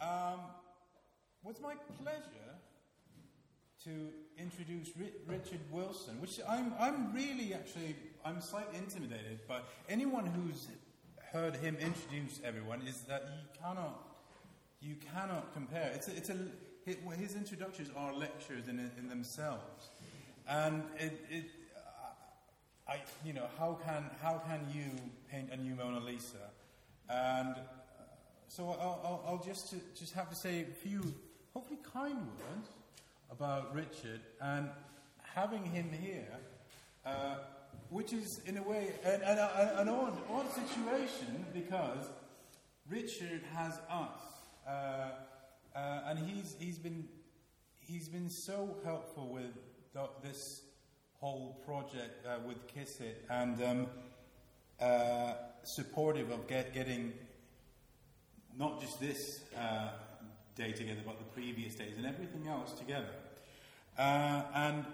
Um, my pleasure to introduce Ri- Richard Wilson, which I'm, I'm really actually, I'm slightly intimidated, but anyone who's heard him introduce everyone is that you cannot, you cannot compare. It's a, it's a, his introductions are lectures in, in themselves. And it, it I, you know, how can, how can you paint a new Mona Lisa? And so I'll, I'll, I'll just, just have to say a few, hopefully kind words about Richard and having him here, uh, which is in a way an, an, an odd, odd, situation because Richard has us, uh, uh, and he's, he's, been, he's been so helpful with this whole project uh, with Kiss It and um, uh, supportive of get, getting not just this uh, day together, but the previous days and everything else together. Uh, and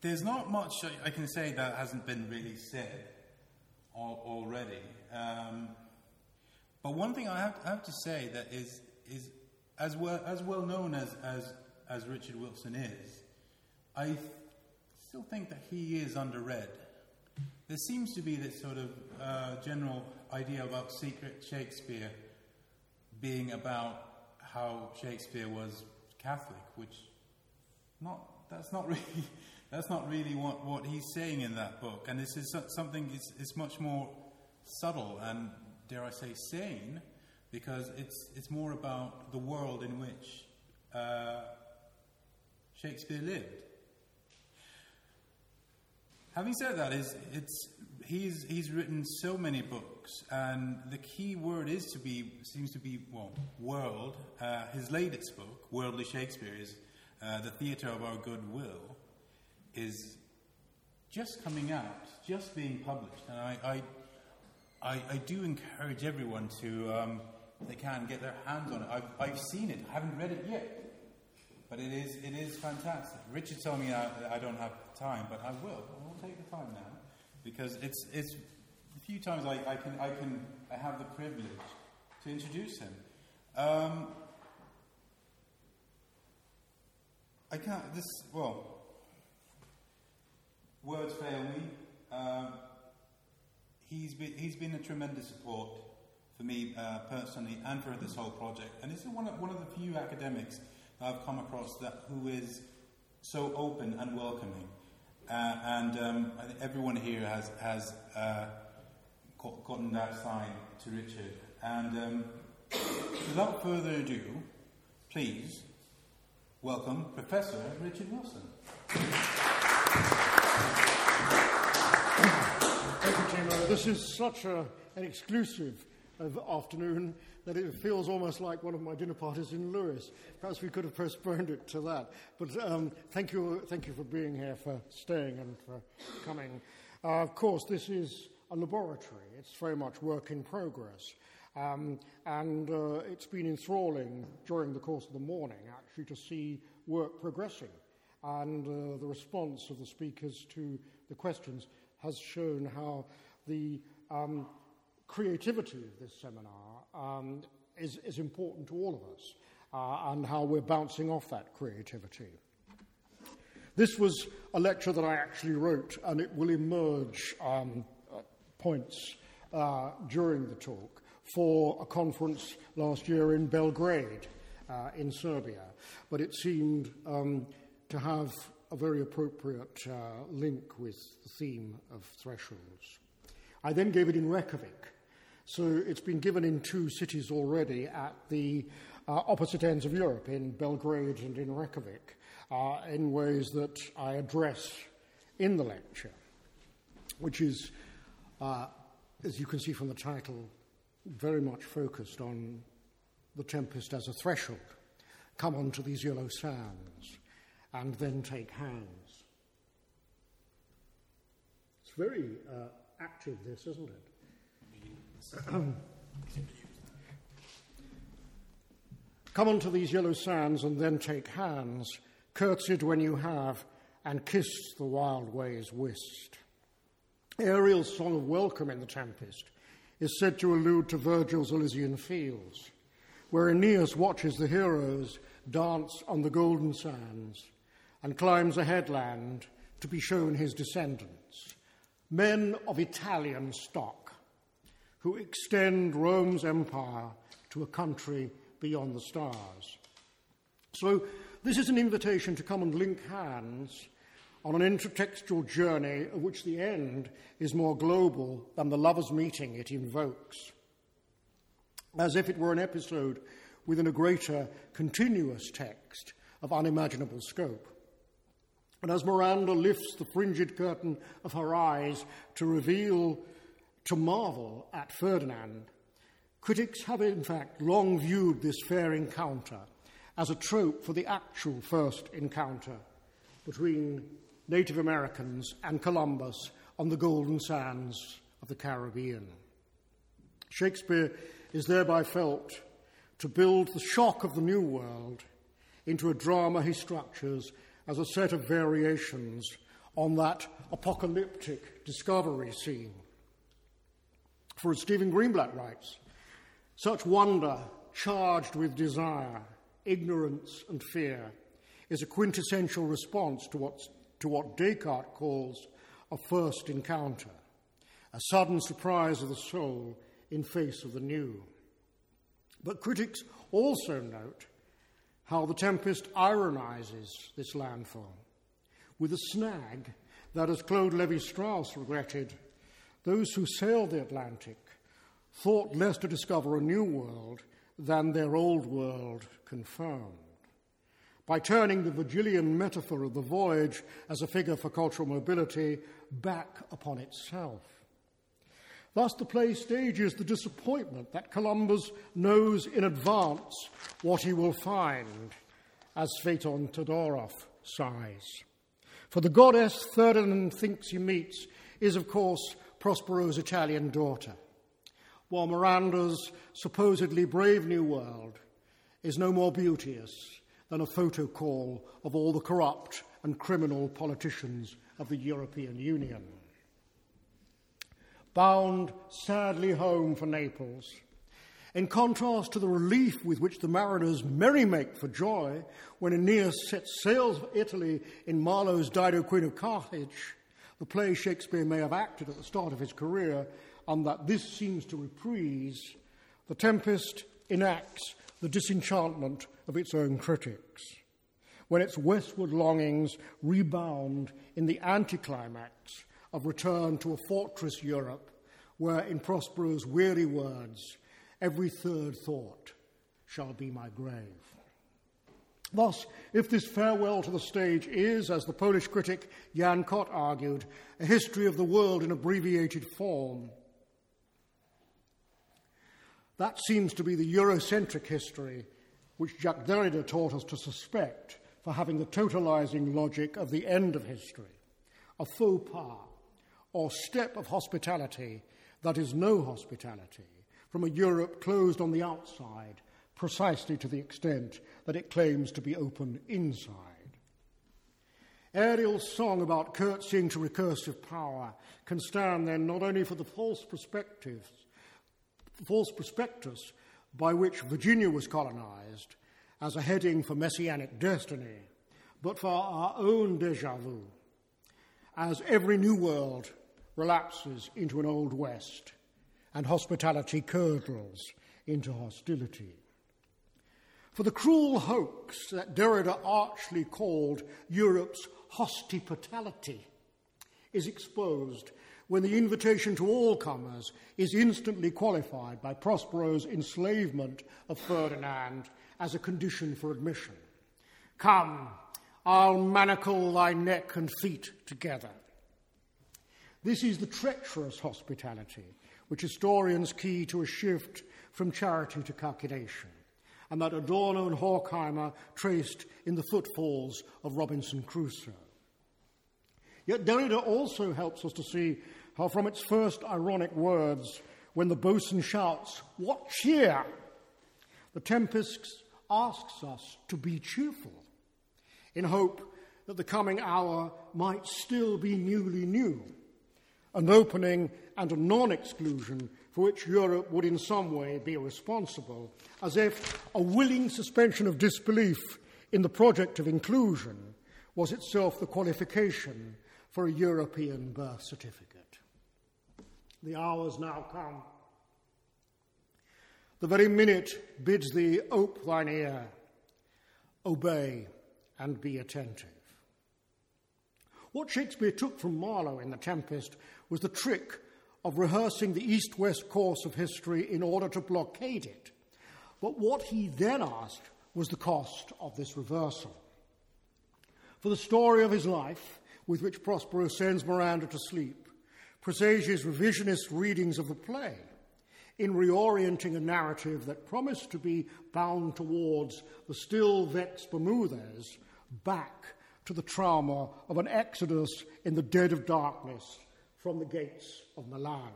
there's not much I can say that hasn't been really said already. Um, but one thing I have, I have, to say that is, is as, well, as well known as, as, as Richard Wilson is, I still think that he is underread. There seems to be this sort of uh, general idea about secret Shakespeare being about how Shakespeare was Catholic, which not that's not really that's not really what, what he's saying in that book. And this is something it's, it's much more subtle and dare I say sane, because it's it's more about the world in which uh, Shakespeare lived. Having said that, is it's he's he's written so many books, and the key word is to be seems to be well world. Uh, his latest book, Worldly Shakespeare, is uh, the theatre of our goodwill, is just coming out, just being published, and I I, I, I do encourage everyone to um, if they can get their hands on it. I've, I've seen it, I haven't read it yet. But it is, it is fantastic. Richard told me I, I don't have time, but I will. I will take the time now because it's, it's a few times I, I, can, I, can, I have the privilege to introduce him. Um, I can't, this, well, words fail me. Uh, he's, been, he's been a tremendous support for me uh, personally and for this whole project. And this is one of, one of the few academics I've come across that who is so open and welcoming. Uh, and um, everyone here has, has uh, gotten that sign to Richard. And um, without further ado, please welcome Professor Richard Wilson. Thank you, Timo. This is such a, an exclusive afternoon that it feels almost like one of my dinner parties in Lewes. Perhaps we could have postponed it to that. But um, thank, you, thank you for being here, for staying, and for coming. Uh, of course, this is a laboratory, it's very much work in progress. Um, and uh, it's been enthralling during the course of the morning, actually, to see work progressing. And uh, the response of the speakers to the questions has shown how the um, creativity of this seminar um, is, is, important to all of us uh, and how we're bouncing off that creativity. This was a lecture that I actually wrote, and it will emerge um, uh, points uh, during the talk for a conference last year in Belgrade, uh, in Serbia. But it seemed um, to have a very appropriate uh, link with the theme of thresholds. I then gave it in Reykjavik, so it's been given in two cities already at the uh, opposite ends of Europe, in Belgrade and in Reykjavik, uh, in ways that I address in the lecture, which is, uh, as you can see from the title, very much focused on the tempest as a threshold. Come onto these yellow sands and then take hands. It's very uh, active, this, isn't it? Come unto these yellow sands and then take hands, curtsied when you have, and kissed the wild ways whist. Ariel's song of welcome in the Tempest is said to allude to Virgil's Elysian fields. where Aeneas watches the heroes dance on the golden sands and climbs a headland to be shown his descendants, men of Italian stock, who extend Rome's empire to a country beyond the stars. So, this is an invitation to come and link hands on an intertextual journey of which the end is more global than the lovers' meeting it invokes, as if it were an episode within a greater continuous text of unimaginable scope. And as Miranda lifts the fringed curtain of her eyes to reveal, to marvel at Ferdinand, critics have in fact long viewed this fair encounter as a trope for the actual first encounter between Native Americans and Columbus on the golden sands of the Caribbean. Shakespeare is thereby felt to build the shock of the New World into a drama he structures as a set of variations on that apocalyptic discovery scene. For as Stephen Greenblatt writes, such wonder charged with desire, ignorance, and fear is a quintessential response to, what's, to what Descartes calls a first encounter, a sudden surprise of the soul in face of the new. But critics also note how the Tempest ironizes this landfall with a snag that, as Claude Levi Strauss regretted, those who sailed the Atlantic thought less to discover a new world than their old world confirmed. By turning the Virgilian metaphor of the voyage as a figure for cultural mobility back upon itself. Thus, the play stages the disappointment that Columbus knows in advance what he will find, as Tzvetan Todorov sighs. For the goddess Ferdinand thinks he meets is, of course, Prospero's Italian daughter, while Miranda's supposedly brave new world is no more beauteous than a photo call of all the corrupt and criminal politicians of the European Union bound sadly home for Naples. In contrast to the relief with which the mariners merry make for joy when Aeneas sets sail for Italy in Marlowe's Dido Queen of Carthage, the play Shakespeare may have acted at the start of his career, and that this seems to reprise, The Tempest enacts the disenchantment of its own critics, when its westward longings rebound in the anticlimax of return to a fortress Europe where, in Prospero's weary words, every third thought shall be my grave. Thus, if this farewell to the stage is, as the Polish critic Jan Kott argued, a history of the world in abbreviated form, that seems to be the Eurocentric history which Jacques Derrida taught us to suspect for having the totalizing logic of the end of history, a faux pas or step of hospitality that is no hospitality from a Europe closed on the outside precisely to the extent that it claims to be open inside. Ariel's song about curtsying to recursive power can stand then not only for the false perspectives, false prospectus by which Virginia was colonized as a heading for messianic destiny, but for our own deja vu, as every new world relapses into an Old West, and hospitality curdles into hostility. For the cruel hoax that Derrida archly called Europe's hospitality is exposed when the invitation to all comers is instantly qualified by Prospero's enslavement of Ferdinand as a condition for admission. Come, I'll manacle thy neck and feet together. This is the treacherous hospitality which historians key to a shift from charity to calculation, and that Adorno and Horkheimer traced in the footfalls of Robinson Crusoe. Yet Derrida also helps us to see how, from its first ironic words, when the boatswain shouts, What cheer? the Tempest asks us to be cheerful in hope that the coming hour might still be newly new an opening and a non exclusion for which Europe would in some way be responsible, as if a willing suspension of disbelief in the project of inclusion was itself the qualification for a European birth certificate. The hour's now come. The very minute bids thee ope thine ear, obey, and be attentive. What Shakespeare took from Marlowe in The Tempest was the trick of rehearsing the east west course of history in order to blockade it. But what he then asked was the cost of this reversal. For the story of his life, with which Prospero sends Miranda to sleep, presages revisionist readings of the play in reorienting a narrative that promised to be bound towards the still vexed Bermoothes back to the trauma of an exodus in the dead of darkness from the gates of Milan.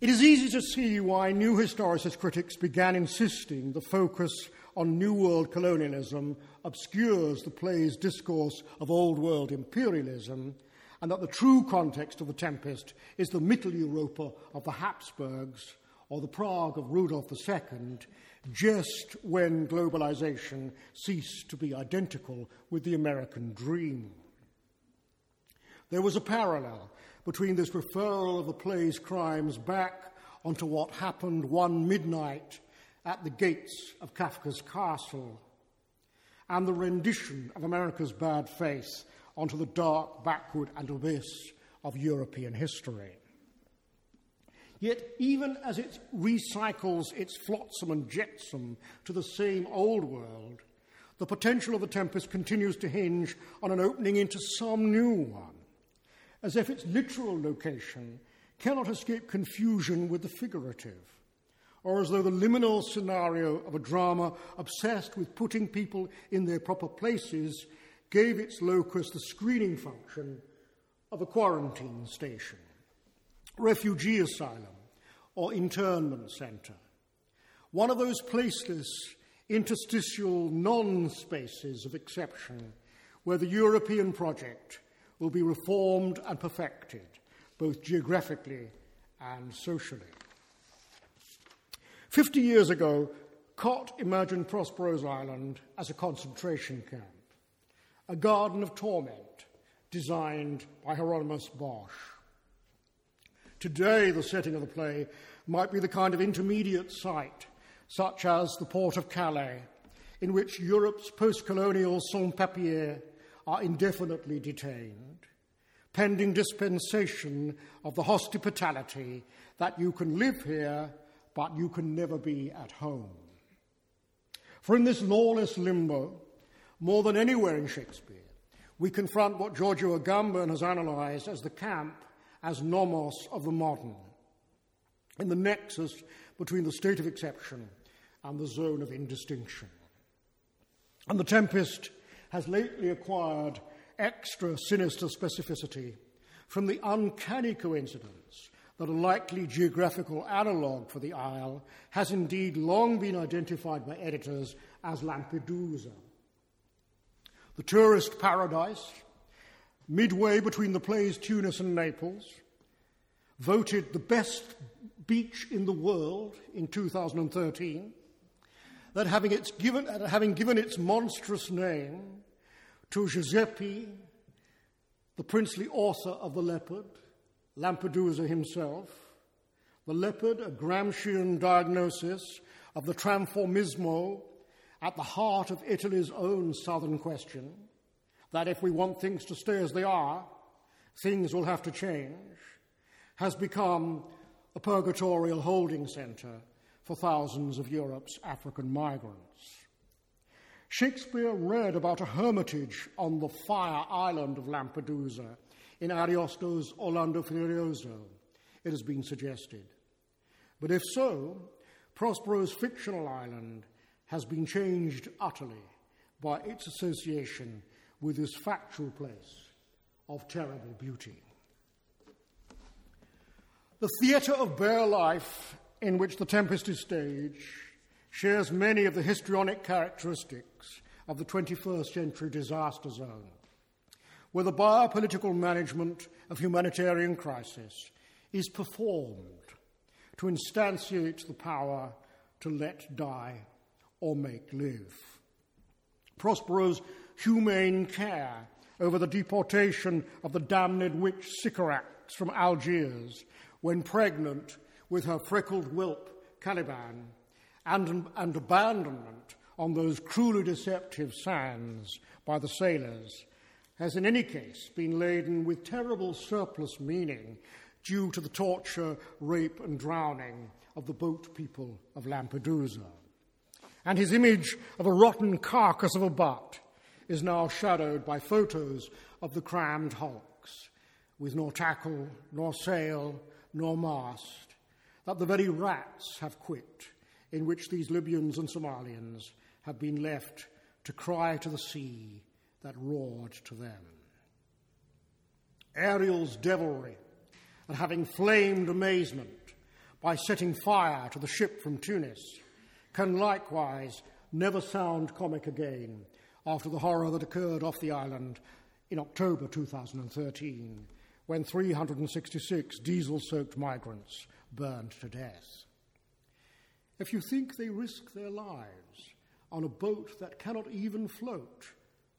It is easy to see why new historicist critics began insisting the focus on New World colonialism obscures the play's discourse of Old World imperialism, and that the true context of The Tempest is the Mitteleuropa of the Habsburgs or the Prague of Rudolf II, just when globalization ceased to be identical with the American dream. There was a parallel between this referral of the play's crimes back onto what happened one midnight at the gates of Kafka's castle and the rendition of America's bad faith onto the dark backward and abyss of European history. Yet, even as it recycles its flotsam and jetsam to the same old world, the potential of the Tempest continues to hinge on an opening into some new one, as if its literal location cannot escape confusion with the figurative, or as though the liminal scenario of a drama obsessed with putting people in their proper places gave its locus the screening function of a quarantine station refugee asylum, or internment centre. One of those placeless, interstitial non spaces of exception where the European project will be reformed and perfected, both geographically and socially. Fifty years ago, Kott imagined Prospero's Island as a concentration camp, a garden of torment designed by Hieronymus Bosch. Today, the setting of the play might be the kind of intermediate site, such as the port of Calais, in which Europe's post colonial sans papiers are indefinitely detained, pending dispensation of the hospitality that you can live here, but you can never be at home. For in this lawless limbo, more than anywhere in Shakespeare, we confront what Giorgio Agamben has analysed as the camp as nomos of the modern, in the nexus between the state of exception and the zone of indistinction. And the Tempest has lately acquired extra sinister specificity from the uncanny coincidence that a likely geographical analogue for the Isle has indeed long been identified by editors as Lampedusa. The tourist paradise midway between the plays Tunis and Naples, voted the best beach in the world in 2013, that having, its given, having given its monstrous name to Giuseppe, the princely author of The Leopard, Lampedusa himself, The Leopard, a Gramscian diagnosis of the transformismo at the heart of Italy's own southern question, that if we want things to stay as they are, things will have to change, has become a purgatorial holding centre for thousands of Europe's African migrants. Shakespeare read about a hermitage on the fire island of Lampedusa in Ariosto's Orlando Furioso, it has been suggested. But if so, Prospero's fictional island has been changed utterly by its association with this factual place of terrible beauty. The theatre of bare life in which The Tempest is staged shares many of the histrionic characteristics of the 21st century disaster zone, where the biopolitical management of humanitarian crisis is performed to instantiate the power to let die or make live. Prospero's humane care over the deportation of the damned witch Sycorax from Algiers when pregnant with her freckled whelp Caliban and, and abandonment on those cruelly deceptive sands by the sailors has in any case been laden with terrible surplus meaning due to the torture, rape, and drowning of the boat people of Lampedusa. And his image of a rotten carcass of a butt is now shadowed by photos of the crammed hulks, with nor tackle, nor sail, nor mast, that the very rats have quit, in which these Libyans and Somalians have been left to cry to the sea that roared to them. Ariel's devilry at having flamed amazement by setting fire to the ship from Tunis can likewise never sound comic again after the horror that occurred off the island in October 2013 when 366 diesel soaked migrants burned to death. If you think they risk their lives on a boat that cannot even float,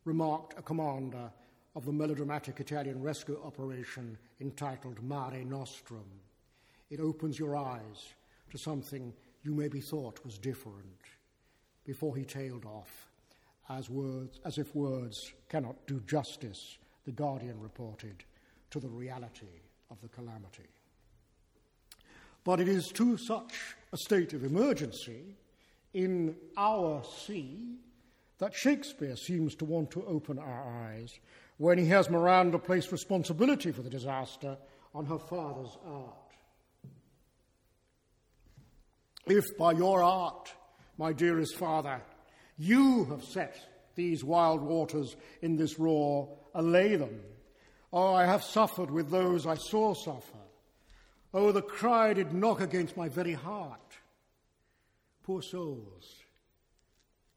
remarked a commander of the melodramatic Italian rescue operation entitled Mare Nostrum, it opens your eyes to something you maybe thought was different before he tailed off as, words, as if words cannot do justice, The Guardian reported, to the reality of the calamity. But it is to such a state of emergency in our sea that Shakespeare seems to want to open our eyes when he has Miranda place responsibility for the disaster on her father's art. If by your art, my dearest father, you have set these wild waters in this roar, allay them. Oh, I have suffered with those I saw suffer. Oh, the cry did knock against my very heart. Poor souls,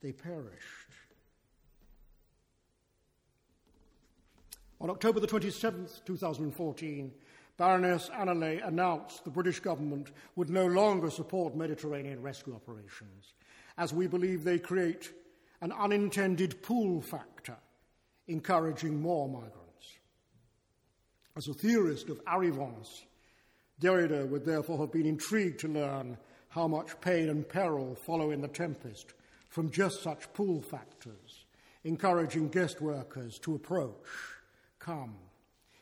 they perished. On October the 27th, 2014, Baroness Anelay announced the British government would no longer support Mediterranean rescue operations as we believe they create an unintended pull factor, encouraging more migrants. As a theorist of arrivance, Derrida would therefore have been intrigued to learn how much pain and peril follow in the tempest from just such pull factors, encouraging guest workers to approach. Come,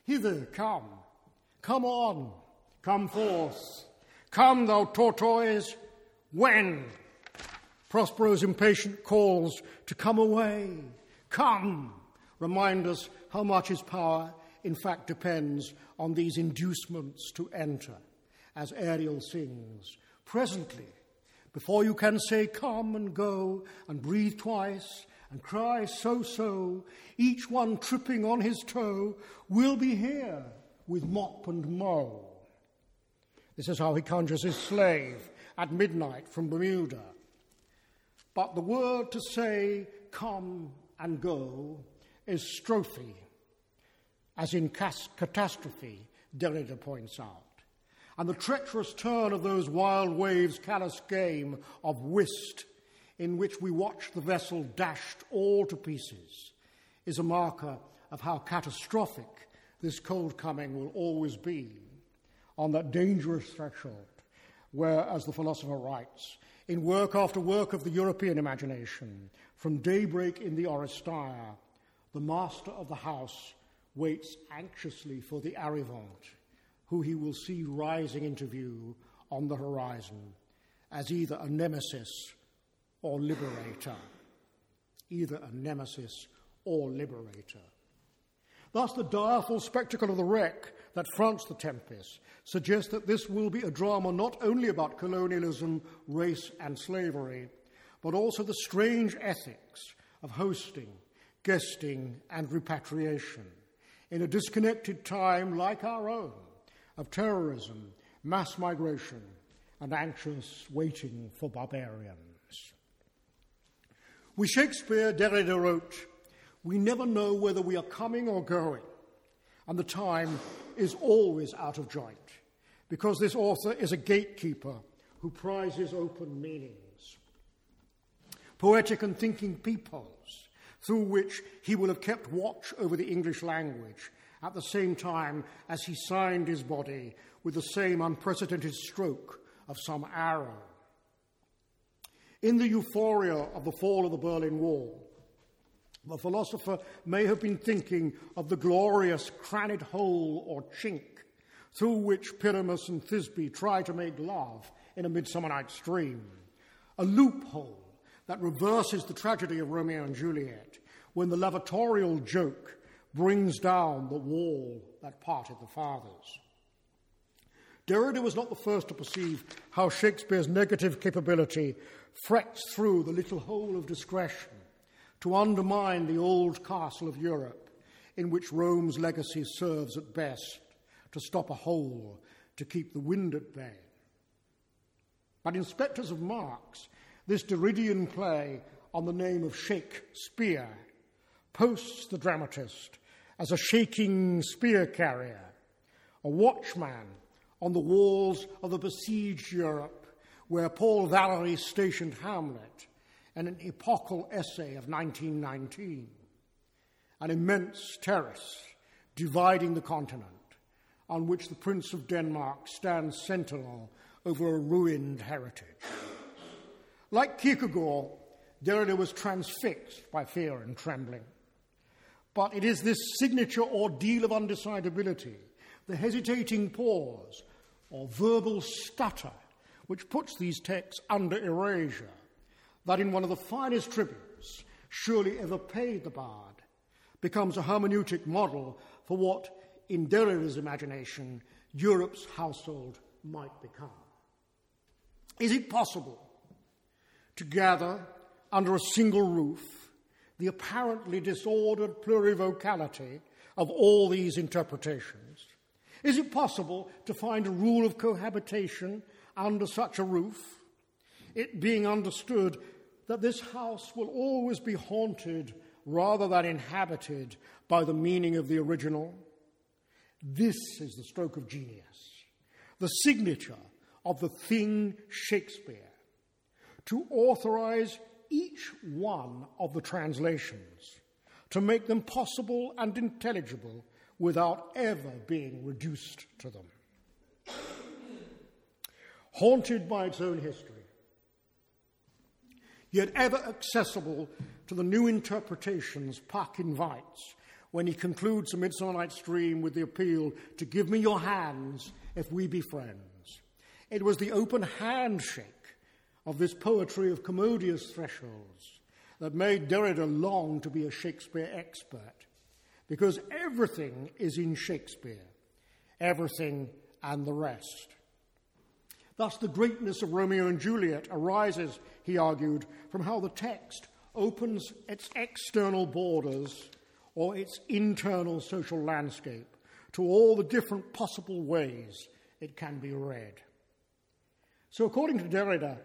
hither, come, come on, come forth, come, thou tortoise, when? Prospero's impatient calls to come away, come, remind us how much his power, in fact, depends on these inducements to enter. As Ariel sings, presently, before you can say come and go and breathe twice and cry so so, each one tripping on his toe will be here with mop and mow. This is how he conjures his slave at midnight from Bermuda but the word to say come and go is strophe, as in catastrophe, Derrida points out. And the treacherous turn of those wild waves' callous game of whist, in which we watch the vessel dashed all to pieces, is a marker of how catastrophic this cold coming will always be on that dangerous threshold where, as the philosopher writes, in work after work of the European imagination, from daybreak in the Oresteia, the master of the house waits anxiously for the arrivant, who he will see rising into view on the horizon as either a nemesis or liberator. Either a nemesis or liberator. Thus, the direful spectacle of the wreck that fronts the Tempest suggests that this will be a drama not only about colonialism, race, and slavery, but also the strange ethics of hosting, guesting, and repatriation in a disconnected time like our own of terrorism, mass migration, and anxious waiting for barbarians. With Shakespeare, Derrida wrote, we never know whether we are coming or going, and the time is always out of joint. because this author is a gatekeeper who prizes open meanings. Poetic and thinking peoples, through which he will have kept watch over the English language at the same time as he signed his body with the same unprecedented stroke of some arrow. In the euphoria of the fall of the Berlin Wall, the philosopher may have been thinking of the glorious crannied hole or chink through which Pyramus and Thisbe try to make love in a Midsummer Night's Dream, a loophole that reverses the tragedy of Romeo and Juliet when the lavatorial joke brings down the wall that parted the fathers. Derrida was not the first to perceive how Shakespeare's negative capability frets through the little hole of discretion to undermine the old castle of Europe, in which Rome's legacy serves at best to stop a hole to keep the wind at bay. But in Specters of Marx, this Derridian play on the name of Shakespeare posts the dramatist as a shaking spear carrier, a watchman on the walls of the besieged Europe, where Paul Valery stationed Hamlet, and an epochal essay of 1919, an immense terrace dividing the continent, on which the Prince of Denmark stands sentinel over a ruined heritage. Like Kierkegaard, Derrida was transfixed by fear and trembling. But it is this signature ordeal of undecidability, the hesitating pause, or verbal stutter, which puts these texts under erasure, that in one of the finest tributes surely ever paid the bard, becomes a hermeneutic model for what, in Derrida's imagination, Europe's household might become. Is it possible to gather under a single roof the apparently disordered plurivocality of all these interpretations? Is it possible to find a rule of cohabitation under such a roof? It being understood that this house will always be haunted rather than inhabited by the meaning of the original? This is the stroke of genius, the signature of the thing Shakespeare, to authorize each one of the translations, to make them possible and intelligible without ever being reduced to them. Haunted by its own history, yet ever accessible to the new interpretations Puck invites when he concludes A Midsummer Night's Dream with the appeal to give me your hands if we be friends. It was the open handshake of this poetry of commodious thresholds that made Derrida long to be a Shakespeare expert because everything is in Shakespeare, everything and the rest. Thus, the greatness of Romeo and Juliet arises, he argued, from how the text opens its external borders or its internal social landscape to all the different possible ways it can be read. So, according to Derrida,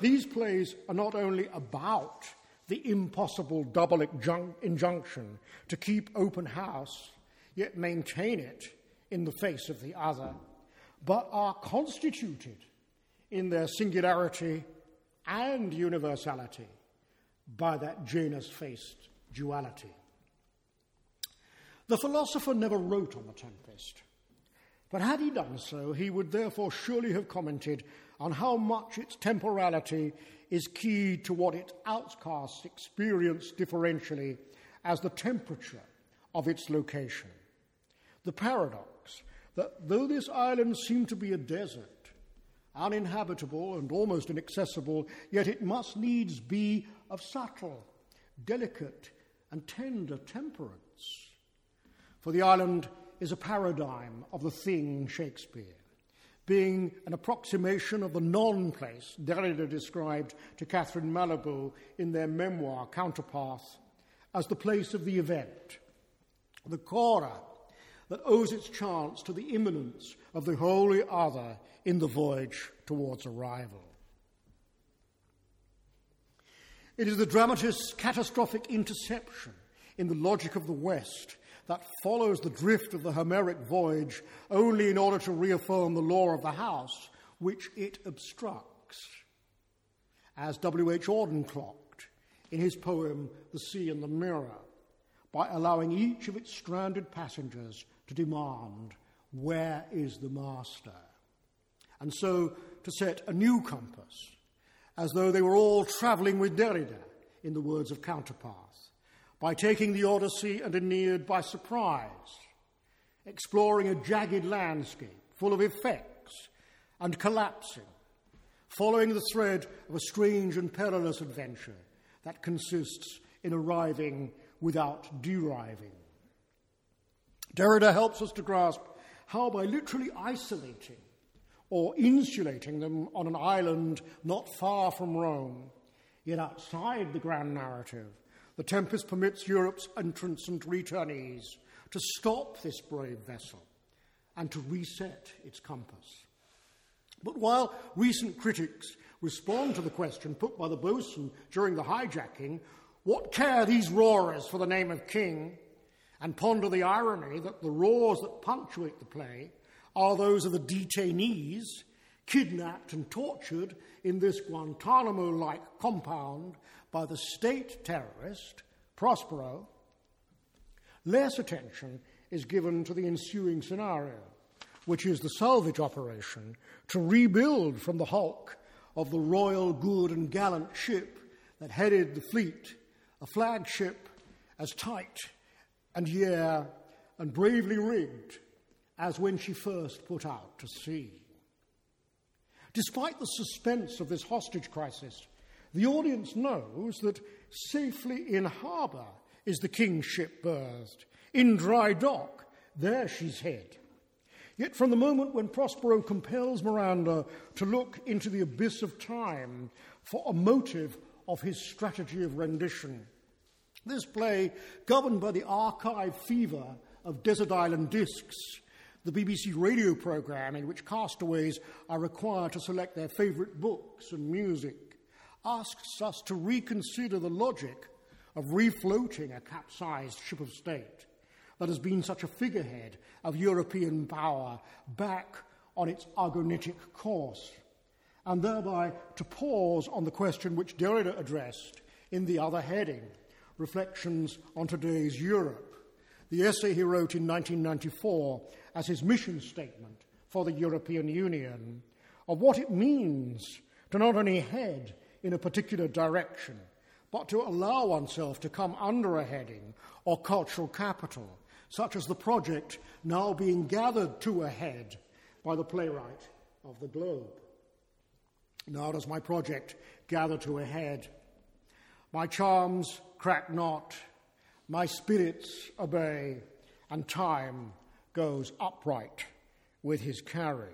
these plays are not only about the impossible double injunction to keep open house, yet maintain it in the face of the other, but are constituted in their singularity and universality by that Janus faced duality. The philosopher never wrote on the Tempest, but had he done so, he would therefore surely have commented on how much its temporality is key to what its outcasts experience differentially as the temperature of its location. The paradox that though this island seemed to be a desert, uninhabitable and almost inaccessible, yet it must needs be of subtle, delicate, and tender temperance. For the island is a paradigm of the thing Shakespeare being an approximation of the non place Derrida described to Catherine Malabou in their memoir, Counterpath, as the place of the event, the khora that owes its chance to the imminence of the wholly other in the voyage towards arrival. It is the dramatist's catastrophic interception in the logic of the West that follows the drift of the Homeric voyage only in order to reaffirm the law of the house, which it obstructs. As W.H. Auden clocked in his poem The Sea and the Mirror, by allowing each of its stranded passengers to demand, Where is the master? And so to set a new compass, as though they were all travelling with Derrida, in the words of Counterpath, by taking the Odyssey and Aeneid by surprise, exploring a jagged landscape full of effects and collapsing, following the thread of a strange and perilous adventure that consists in arriving without deriving. Derrida helps us to grasp how, by literally isolating or insulating them on an island not far from Rome, yet outside the grand narrative, the Tempest permits Europe's entrants and returnees to stop this brave vessel and to reset its compass. But while recent critics respond to the question put by the boatswain during the hijacking, what care these roarers for the name of king? And ponder the irony that the roars that punctuate the play are those of the detainees kidnapped and tortured in this Guantanamo like compound by the state terrorist, Prospero. Less attention is given to the ensuing scenario, which is the salvage operation to rebuild from the hulk of the royal, good, and gallant ship that headed the fleet a flagship as tight and yeah and bravely rigged as when she first put out to sea. Despite the suspense of this hostage crisis, the audience knows that safely in harbour is the king's ship berthed. In dry dock, there she's hid. Yet from the moment when Prospero compels Miranda to look into the abyss of time for a motive of his strategy of rendition. This play, governed by the archive fever of Desert Island Discs, the BBC radio programme in which castaways are required to select their favourite books and music, asks us to reconsider the logic of refloating a capsized ship of state that has been such a figurehead of European power back on its agonitic course and thereby to pause on the question which Derrida addressed in the other heading Reflections on Today's Europe, the essay he wrote in 1994 as his mission statement for the European Union of what it means to not only head in a particular direction, but to allow oneself to come under a heading or cultural capital, such as the project now being gathered to a head by the playwright of the globe. Now does my project gather to a head. My charms crack not, my spirits obey, and time goes upright with his carriage.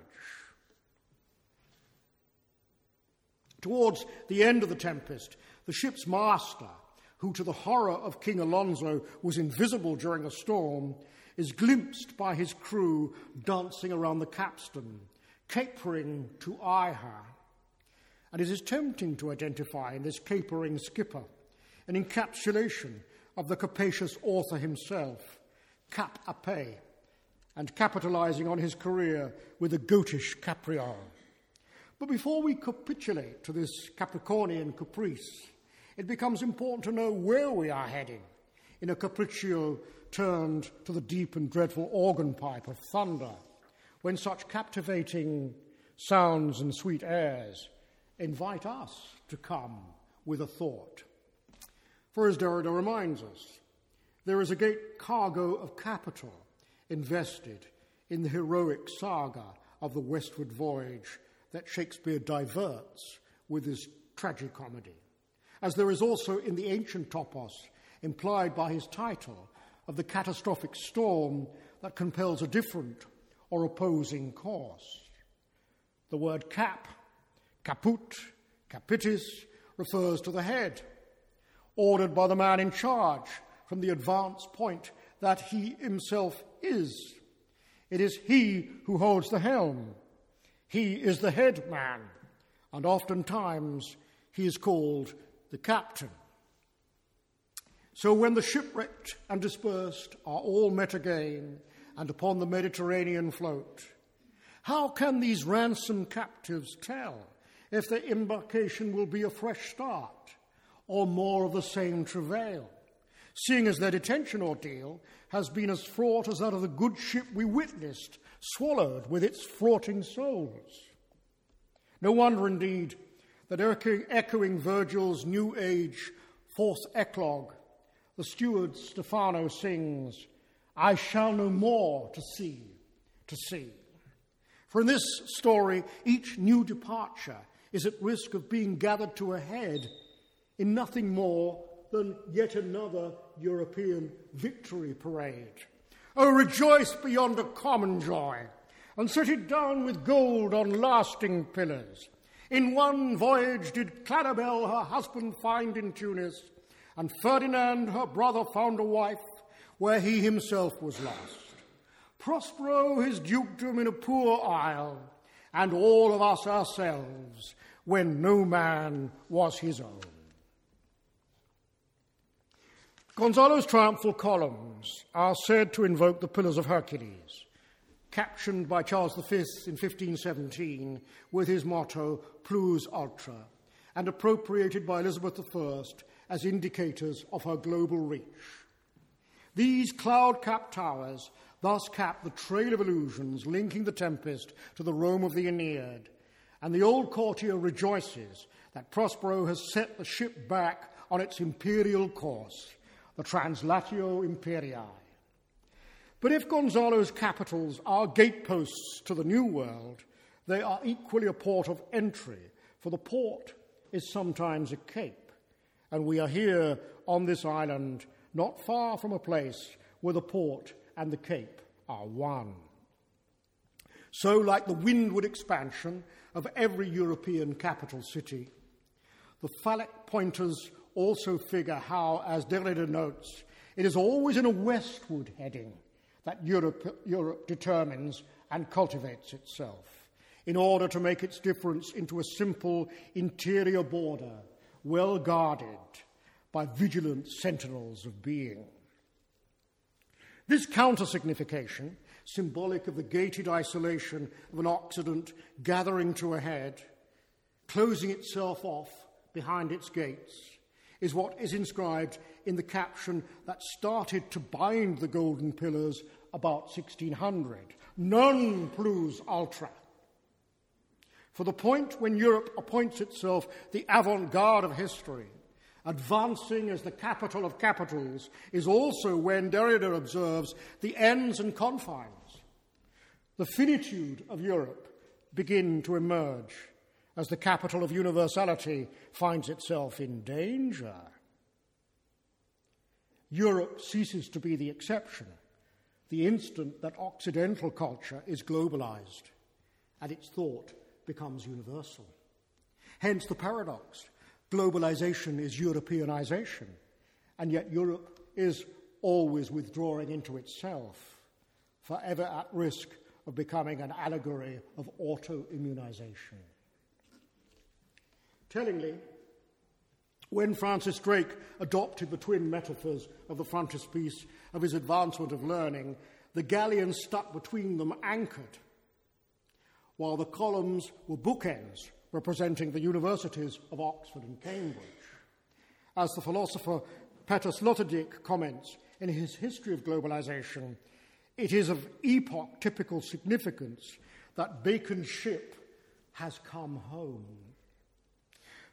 Towards the end of the tempest, the ship's master, who to the horror of King Alonso was invisible during a storm, is glimpsed by his crew dancing around the capstan, capering to eye her and it is tempting to identify in this capering skipper an encapsulation of the capacious author himself, cap a pay, and capitalizing on his career with a goatish capriole. But before we capitulate to this Capricornian caprice, it becomes important to know where we are heading in a capriccio turned to the deep and dreadful organ pipe of thunder, when such captivating sounds and sweet airs invite us to come with a thought. For as Derrida reminds us, there is a great cargo of capital invested in the heroic saga of the westward voyage that Shakespeare diverts with his tragicomedy, as there is also in the ancient topos implied by his title of the catastrophic storm that compels a different or opposing course. The word cap Caput, capitis, refers to the head, ordered by the man in charge from the advance point that he himself is. It is he who holds the helm. He is the head man, and oftentimes he is called the captain. So when the shipwrecked and dispersed are all met again and upon the Mediterranean float, how can these ransomed captives tell if their embarkation will be a fresh start or more of the same travail, seeing as their detention ordeal has been as fraught as that of the good ship we witnessed, swallowed with its fraughting souls? No wonder, indeed, that echoing Virgil's New Age fourth eclogue, the steward Stephano sings, I shall no more to sea, to sea. For in this story, each new departure is at risk of being gathered to a head in nothing more than yet another European victory parade. Oh, rejoice beyond a common joy and set it down with gold on lasting pillars. In one voyage did Claribel her husband find in Tunis, and Ferdinand her brother found a wife where he himself was lost. Prospero his dukedom in a poor isle, and all of us ourselves when no man was his own. Gonzalo's triumphal columns are said to invoke the Pillars of Hercules, captioned by Charles V in 1517 with his motto, Plus Ultra, and appropriated by Elizabeth I as indicators of her global reach. These cloud capped towers thus cap the trail of illusions linking the Tempest to the Rome of the Aeneid, and the old courtier rejoices that Prospero has set the ship back on its imperial course, the Translatio Imperii. But if Gonzalo's capitals are gateposts to the New World, they are equally a port of entry, for the port is sometimes a cape, and we are here on this island not far from a place where the port and the cape are one. So, like the windward expansion of every European capital city, the phallic pointers also figure how, as Derrida notes, it is always in a westward heading that Europe, Europe determines and cultivates itself in order to make its difference into a simple interior border, well guarded by vigilant sentinels of being. This counter signification, symbolic of the gated isolation of an Occident gathering to a head, closing itself off behind its gates, is what is inscribed in the caption that started to bind the golden pillars about 1600 Non plus ultra. For the point when Europe appoints itself the avant garde of history, advancing as the capital of capitals, is also when Derrida observes the ends and confines. The finitude of Europe begin to emerge as the capital of universality finds itself in danger. Europe ceases to be the exception the instant that Occidental culture is globalized and its thought becomes universal. Hence the paradox globalization is Europeanization, and yet Europe is always withdrawing into itself, forever at risk of becoming an allegory of autoimmunization. Tellingly, when Francis Drake adopted the twin metaphors of the frontispiece of his advancement of learning, the galleon stuck between them anchored, while the columns were bookends representing the universities of Oxford and Cambridge. As the philosopher Peter Sloterdijk comments in his History of Globalization, it is of epoch typical significance that Bacon's ship has come home.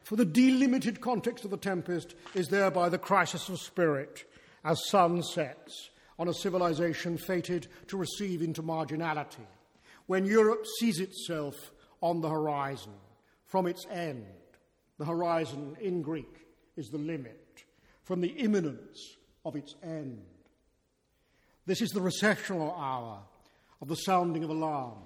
For the delimited context of the Tempest is thereby the crisis of spirit as sun sets on a civilization fated to recede into marginality, when Europe sees itself on the horizon from its end. The horizon in Greek is the limit, from the imminence of its end. This is the recessional hour of the sounding of alarm,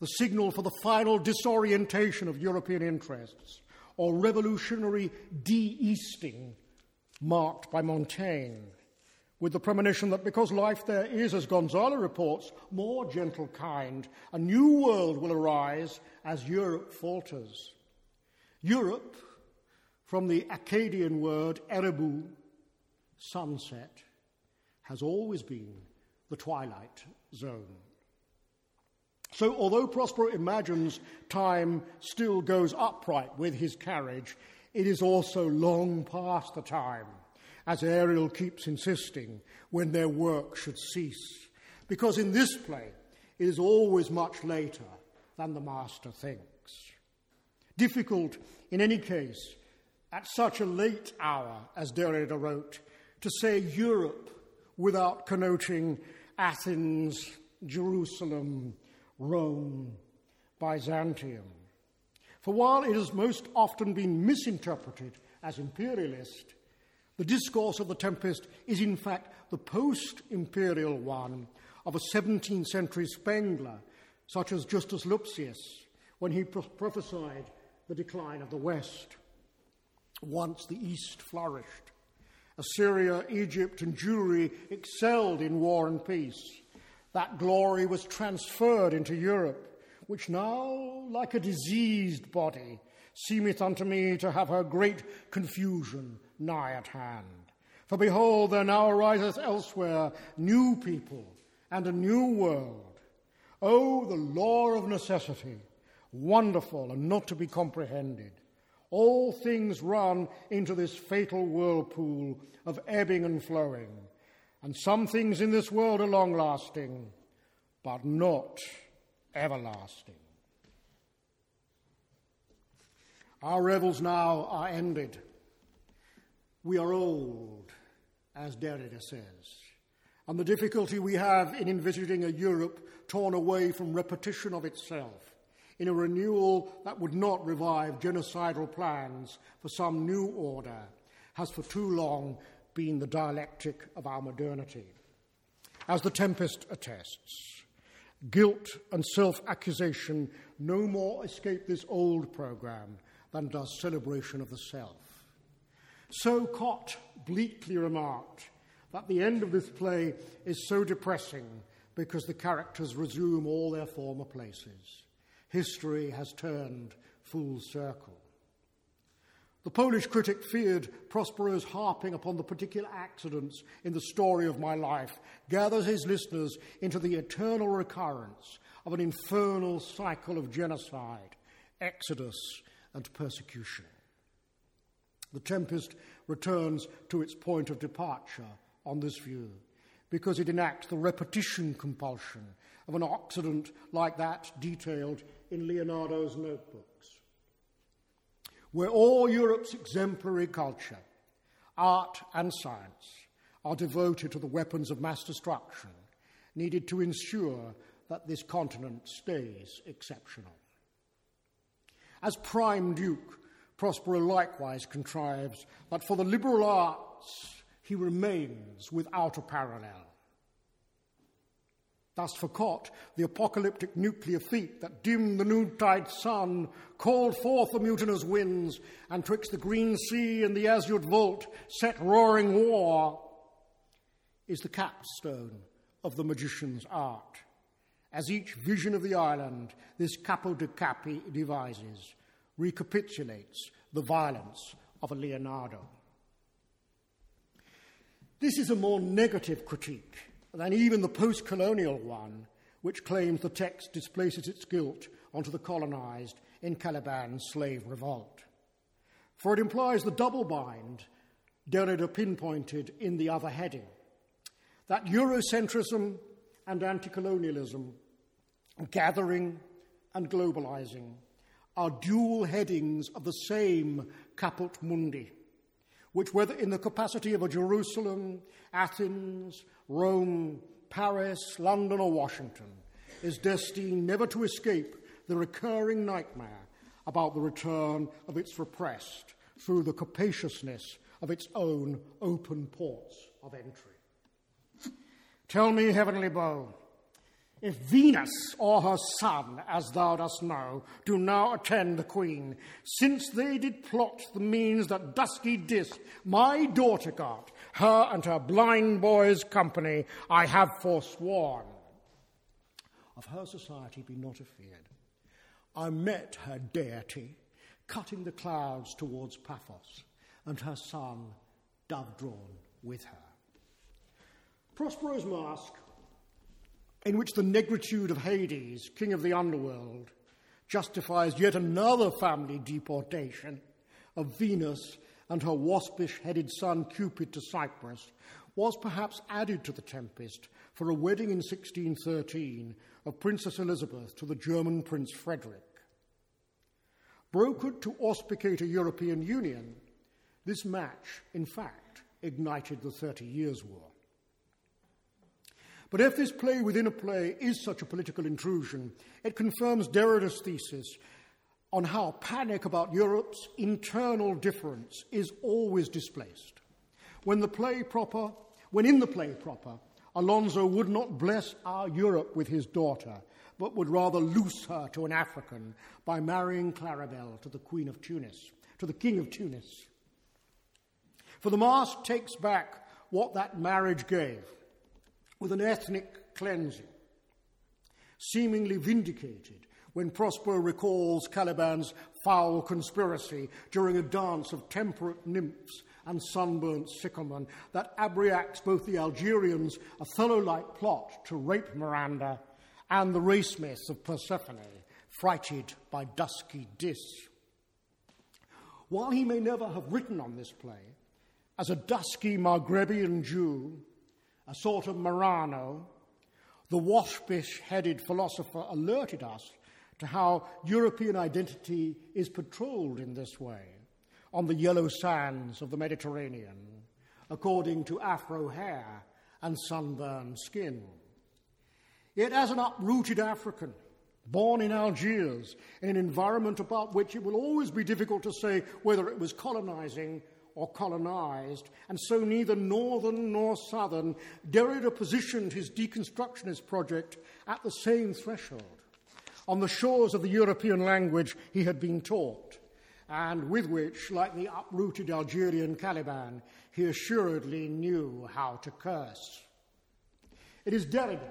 the signal for the final disorientation of European interests, or revolutionary de easting marked by Montaigne, with the premonition that because life there is, as Gonzalo reports, more gentle kind, a new world will arise as Europe falters. Europe, from the Akkadian word erebu, sunset has always been the twilight zone. So, although Prospero imagines time still goes upright with his carriage, it is also long past the time, as Ariel keeps insisting, when their work should cease. Because in this play, it is always much later than the master thinks. Difficult, in any case, at such a late hour, as Derrida wrote, to say Europe without connoting Athens, Jerusalem, Rome, Byzantium. For while it has most often been misinterpreted as imperialist, the discourse of the Tempest is in fact the post imperial one of a 17th century Spengler, such as Justus Lipsius, when he pro- prophesied the decline of the West. Once the East flourished. Assyria, Egypt, and Jewry excelled in war and peace. That glory was transferred into Europe, which now, like a diseased body, seemeth unto me to have her great confusion nigh at hand. For behold, there now ariseth elsewhere new people and a new world. Oh, the law of necessity, wonderful and not to be comprehended. All things run into this fatal whirlpool of ebbing and flowing. And some things in this world are long lasting, but not everlasting. Our revels now are ended. We are old, as Derrida says. And the difficulty we have in envisaging a Europe torn away from repetition of itself, in a renewal that would not revive genocidal plans for some new order, has for too long been the dialectic of our modernity. As the Tempest attests, guilt and self accusation no more escape this old program than does celebration of the self. So Kott bleakly remarked that the end of this play is so depressing because the characters resume all their former places. History has turned full circle. The Polish critic feared Prospero's harping upon the particular accidents in the story of my life gathers his listeners into the eternal recurrence of an infernal cycle of genocide, exodus, and persecution. The Tempest returns to its point of departure on this view because it enacts the repetition compulsion of an accident like that detailed in Leonardo's notebook where all Europe's exemplary culture, art, and science are devoted to the weapons of mass destruction needed to ensure that this continent stays exceptional. As Prime Duke, Prospero likewise contrives that for the liberal arts he remains without a parallel. Thus, for Kott, the apocalyptic nuclear feat that dimmed the noontide sun, called forth the mutinous winds, and twixt the green sea and the azured vault set roaring war, is the capstone of the magician's art. As each vision of the island this capo di capi devises recapitulates the violence of a Leonardo. This is a more negative critique than even the post colonial one, which claims the text displaces its guilt onto the colonized in Caliban's slave revolt. For it implies the double bind Derrida pinpointed in the other heading that Eurocentrism and anti colonialism, gathering and globalizing, are dual headings of the same caput mundi which, whether in the capacity of a Jerusalem, Athens, Rome, Paris, London, or Washington, is destined never to escape the recurring nightmare about the return of its repressed through the capaciousness of its own open ports of entry. Tell me, heavenly bow, if Venus or her son, as thou dost know, do now attend the queen, since they did plot the means that dusky Dis my daughter got, her and her blind boy's company I have forsworn. Of her society be not afeard. I met her deity, cutting the clouds towards Paphos, and her son, dove drawn, with her. Prospero's mask, in which the negritude of Hades, king of the underworld, justifies yet another family deportation of Venus and her waspish headed son Cupid to Cyprus, was perhaps added to the Tempest for a wedding in 1613 of Princess Elizabeth to the German Prince Frederick. Brokered to auspicate a European Union, this match, in fact, ignited the Thirty Years' War. But if this play within a play is such a political intrusion, it confirms Derrida's thesis on how panic about Europe's internal difference is always displaced. When the play proper, when in the play proper, Alonso would not bless our Europe with his daughter, but would rather loose her to an African by marrying Claribel to the Queen of Tunis, to the King of Tunis. For the mask takes back what that marriage gave with an ethnic cleansing, seemingly vindicated when Prospero recalls Caliban's foul conspiracy during a dance of temperate nymphs and sunburnt sicklemen that abreacts both the Algerians' Othello-like plot to rape Miranda and the race myth of Persephone, frighted by dusky Dis. While he may never have written on this play, as a dusky Maghrebian Jew, a sort of Marrano, the waspish headed philosopher alerted us to how European identity is patrolled in this way on the yellow sands of the Mediterranean, according to afro hair and sunburned skin. Yet, as an uprooted African, born in Algiers, in an environment about which it will always be difficult to say whether it was colonizing or colonized, and so neither northern nor southern, Derrida positioned his deconstructionist project at the same threshold on the shores of the European language he had been taught, and with which, like the uprooted Algerian Caliban, he assuredly knew how to curse. It is Derrida,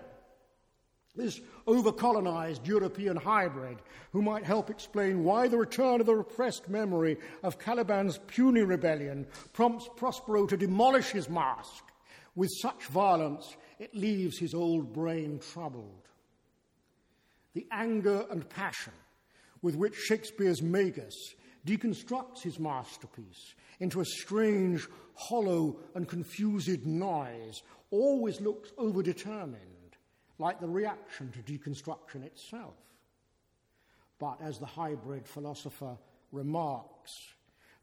this overcolonized European hybrid, who might help explain why the return of the repressed memory of Caliban's puny rebellion prompts Prospero to demolish his mask. With such violence, it leaves his old brain troubled the anger and passion with which Shakespeare's Magus deconstructs his masterpiece into a strange, hollow, and confused noise always looks overdetermined, like the reaction to deconstruction itself. But as the hybrid philosopher remarks,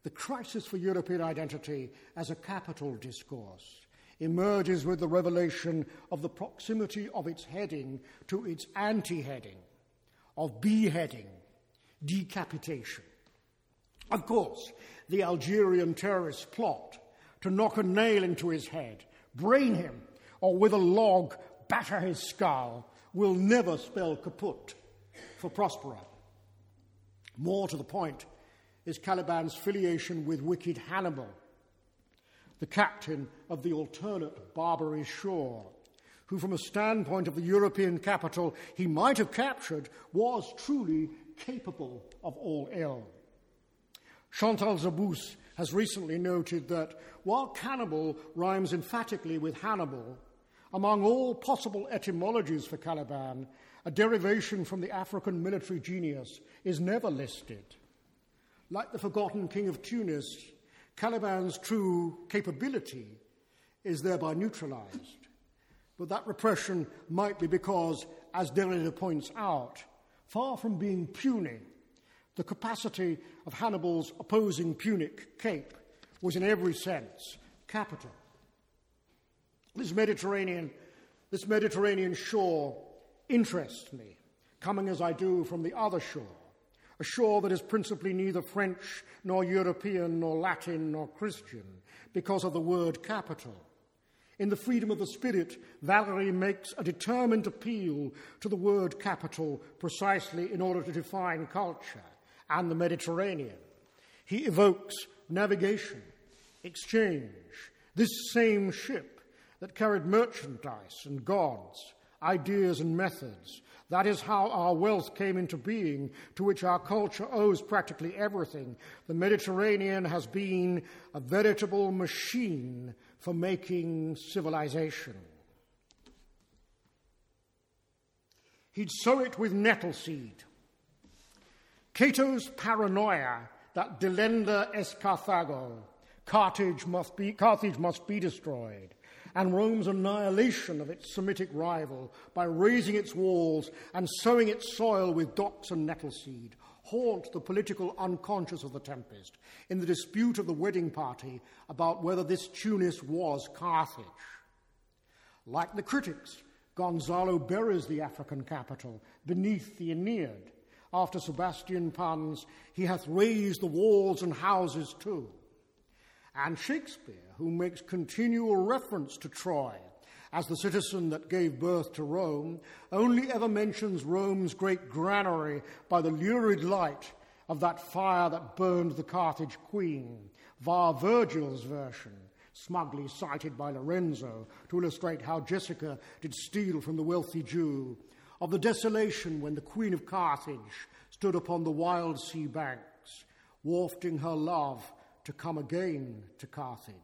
the crisis for European identity as a capital discourse emerges with the revelation of the proximity of its heading to its anti heading, of beheading, decapitation. Of course, the Algerian terrorist plot to knock a nail into his head, brain him, or with a log batter his skull will never spell kaput for Prospero. More to the point is Caliban's filiation with wicked Hannibal the captain of the alternate Barbary shore, who, from a standpoint of the European capital he might have captured, was truly capable of all ill. Chantal Zabus has recently noted that while cannibal rhymes emphatically with Hannibal, among all possible etymologies for Caliban, a derivation from the African military genius is never listed. Like the forgotten king of Tunis, Caliban's true capability is thereby neutralized. But that repression might be because, as Derrida points out, far from being puny, the capacity of Hannibal's opposing Punic cape was in every sense capital. This Mediterranean, this Mediterranean shore interests me, coming as I do from the other shore a shore that is principally neither French nor European nor Latin nor Christian because of the word capital. In the freedom of the spirit, Valery makes a determined appeal to the word capital precisely in order to define culture and the Mediterranean. He evokes navigation, exchange, this same ship that carried merchandise and gods ideas, and methods. That is how our wealth came into being, to which our culture owes practically everything. The Mediterranean has been a veritable machine for making civilization. He'd sow it with nettle seed. Cato's paranoia that delenda est Carthago, Carthage must be, Carthage must be destroyed, and Rome's annihilation of its Semitic rival by razing its walls and sowing its soil with docks and nettle seed haunt the political unconscious of the Tempest in the dispute of the wedding party about whether this Tunis was Carthage. Like the critics, Gonzalo buries the African capital beneath the Aeneid. After Sebastian puns, he hath raised the walls and houses too. And Shakespeare, who makes continual reference to Troy as the citizen that gave birth to Rome, only ever mentions Rome's great granary by the lurid light of that fire that burned the Carthage queen, via Virgil's version smugly cited by Lorenzo to illustrate how Jessica did steal from the wealthy Jew, of the desolation when the Queen of Carthage stood upon the wild sea banks, wafting her love to come again to Carthage.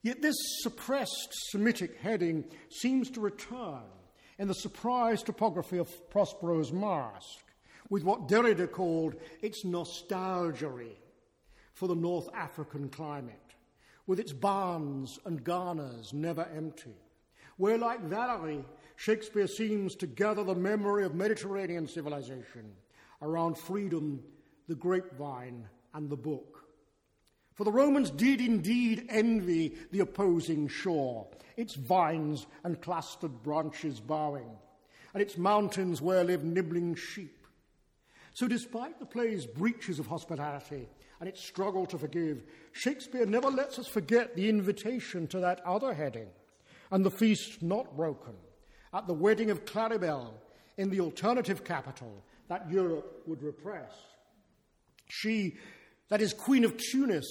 Yet this suppressed Semitic heading seems to return in the surprise topography of Prospero's Masque, with what Derrida called its nostalgia for the North African climate with its barns and garners never empty, where, like Valery, Shakespeare seems to gather the memory of Mediterranean civilization around freedom, the grapevine, and the book. For the Romans did indeed envy the opposing shore, its vines and clustered branches bowing, and its mountains where live nibbling sheep. So, despite the play's breaches of hospitality, and its struggle to forgive, Shakespeare never lets us forget the invitation to that other heading and the feast not broken at the wedding of Claribel in the alternative capital that Europe would repress. She, that is Queen of Tunis,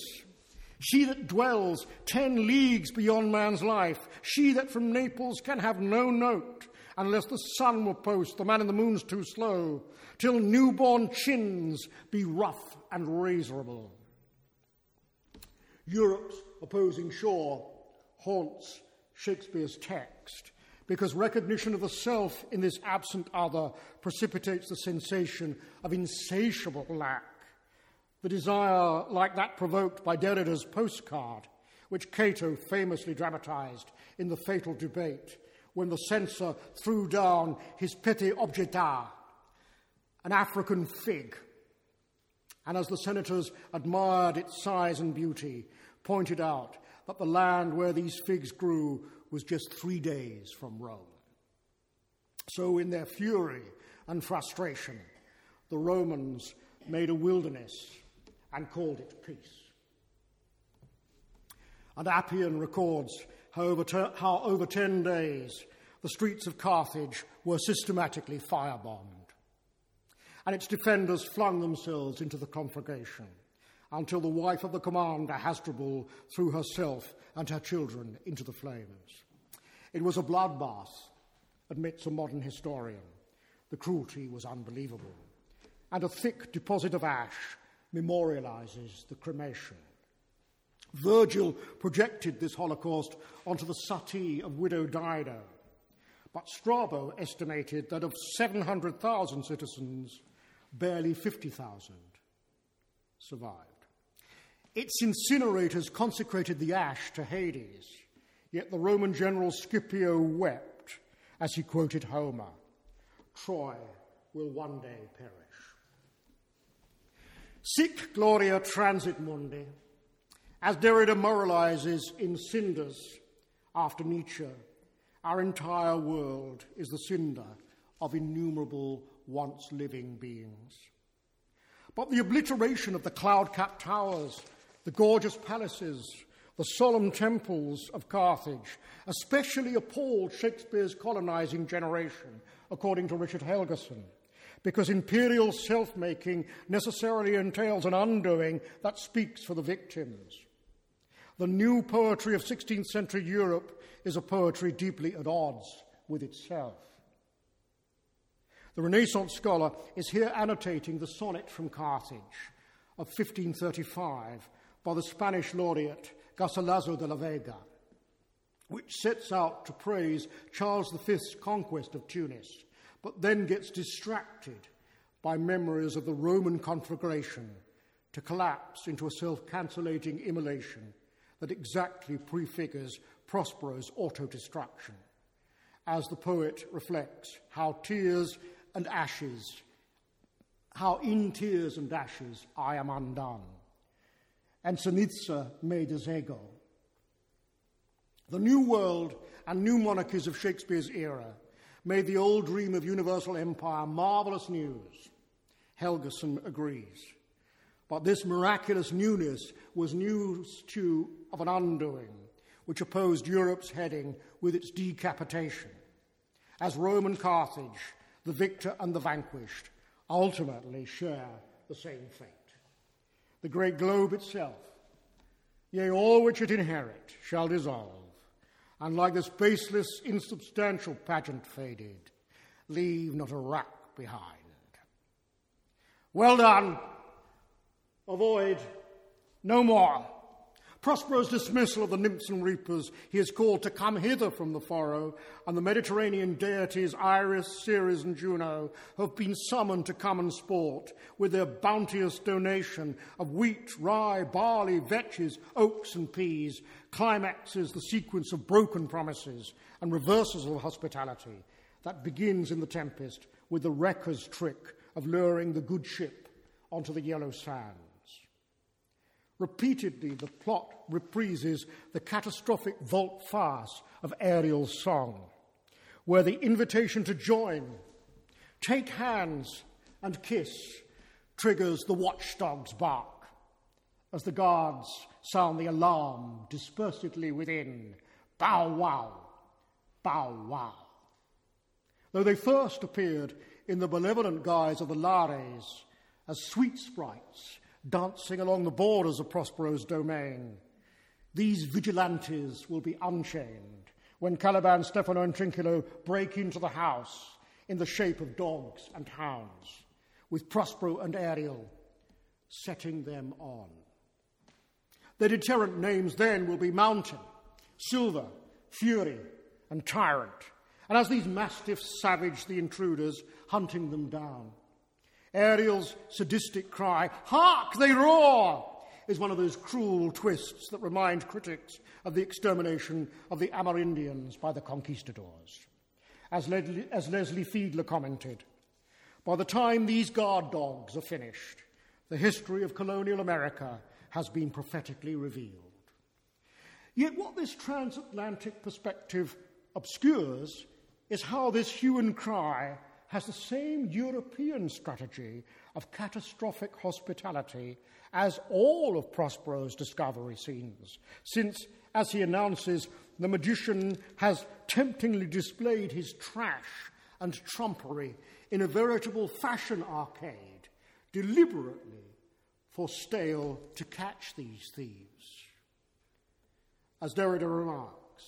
she that dwells ten leagues beyond man's life, she that from Naples can have no note, unless the sun will post, the man in the moon's too slow, till newborn chins be rough and razorable. Europe's opposing shore haunts Shakespeare's text because recognition of the self in this absent other precipitates the sensation of insatiable lack. The desire, like that provoked by Derrida's postcard, which Cato famously dramatized in the fatal debate when the censor threw down his petit objet d'art, an African fig and as the senators admired its size and beauty, pointed out that the land where these figs grew was just three days from Rome. So, in their fury and frustration, the Romans made a wilderness and called it peace. And Appian records how over, ter- how over 10 days the streets of Carthage were systematically firebombed and its defenders flung themselves into the conflagration until the wife of the commander, Hasdrubal, threw herself and her children into the flames. It was a bloodbath, admits a modern historian. The cruelty was unbelievable. And a thick deposit of ash memorializes the cremation. Virgil projected this Holocaust onto the suttee of widow Dido, but Strabo estimated that of 700,000 citizens, barely 50,000 survived. Its incinerators consecrated the ash to Hades, yet the Roman general Scipio wept as he quoted Homer Troy will one day perish. Sic gloria transit mundi, as Derrida moralizes in Cinders after Nietzsche, our entire world is the cinder of innumerable once living beings. But the obliteration of the cloud capped towers, the gorgeous palaces, the solemn temples of Carthage especially appalled Shakespeare's colonizing generation, according to Richard Helgerson, because imperial self making necessarily entails an undoing that speaks for the victims. The new poetry of 16th century Europe is a poetry deeply at odds with itself. The Renaissance scholar is here annotating the sonnet from Carthage of 1535 by the Spanish laureate Garcilaso de la Vega, which sets out to praise Charles V's conquest of Tunis, but then gets distracted by memories of the Roman conflagration to collapse into a self cancellating immolation that exactly prefigures Prospero's auto destruction, as the poet reflects how tears and ashes, how in tears and ashes I am undone. And ceniza me deshago. The new world and new monarchies of Shakespeare's era made the old dream of universal empire marvelous news. Helgerson agrees. But this miraculous newness was news too of an undoing, which opposed Europe's heading with its decapitation. As Rome and Carthage, the victor and the vanquished, ultimately share the same fate. The great globe itself, yea, all which it inherit, shall dissolve, and like this baseless, insubstantial pageant faded, leave not a rack behind. Well done, avoid no more. Prospero's dismissal of the nymphs and reapers, he is called to come hither from the furrow, and the Mediterranean deities Iris, Ceres, and Juno have been summoned to come and sport with their bounteous donation of wheat, rye, barley, vetches, oaks, and peas, climaxes the sequence of broken promises and reversals of hospitality that begins in the Tempest with the wrecker's trick of luring the good ship onto the yellow sand. Repeatedly, the plot reprises the catastrophic volte-face of Ariel's song, where the invitation to join, take hands, and kiss triggers the watchdog's bark as the guards sound the alarm dispersedly within bow wow, bow wow. Though they first appeared in the benevolent guise of the Lares as sweet sprites dancing along the borders of Prospero's domain. These vigilantes will be unchained when Caliban, Stephano, and Trinculo break into the house in the shape of dogs and hounds, with Prospero and Ariel setting them on. Their deterrent names then will be Mountain, Silver, Fury, and Tyrant. And as these mastiffs savage the intruders, hunting them down, Ariel's sadistic cry, Hark, they roar! is one of those cruel twists that remind critics of the extermination of the Amerindians by the conquistadors. As, as Leslie Fiedler commented, by the time these guard dogs are finished, the history of colonial America has been prophetically revealed. Yet, what this transatlantic perspective obscures is how this hue and cry has the same European strategy of catastrophic hospitality as all of Prospero's discovery scenes, since, as he announces, the magician has temptingly displayed his trash and trumpery in a veritable fashion arcade, deliberately for Stale to catch these thieves. As Derrida remarks,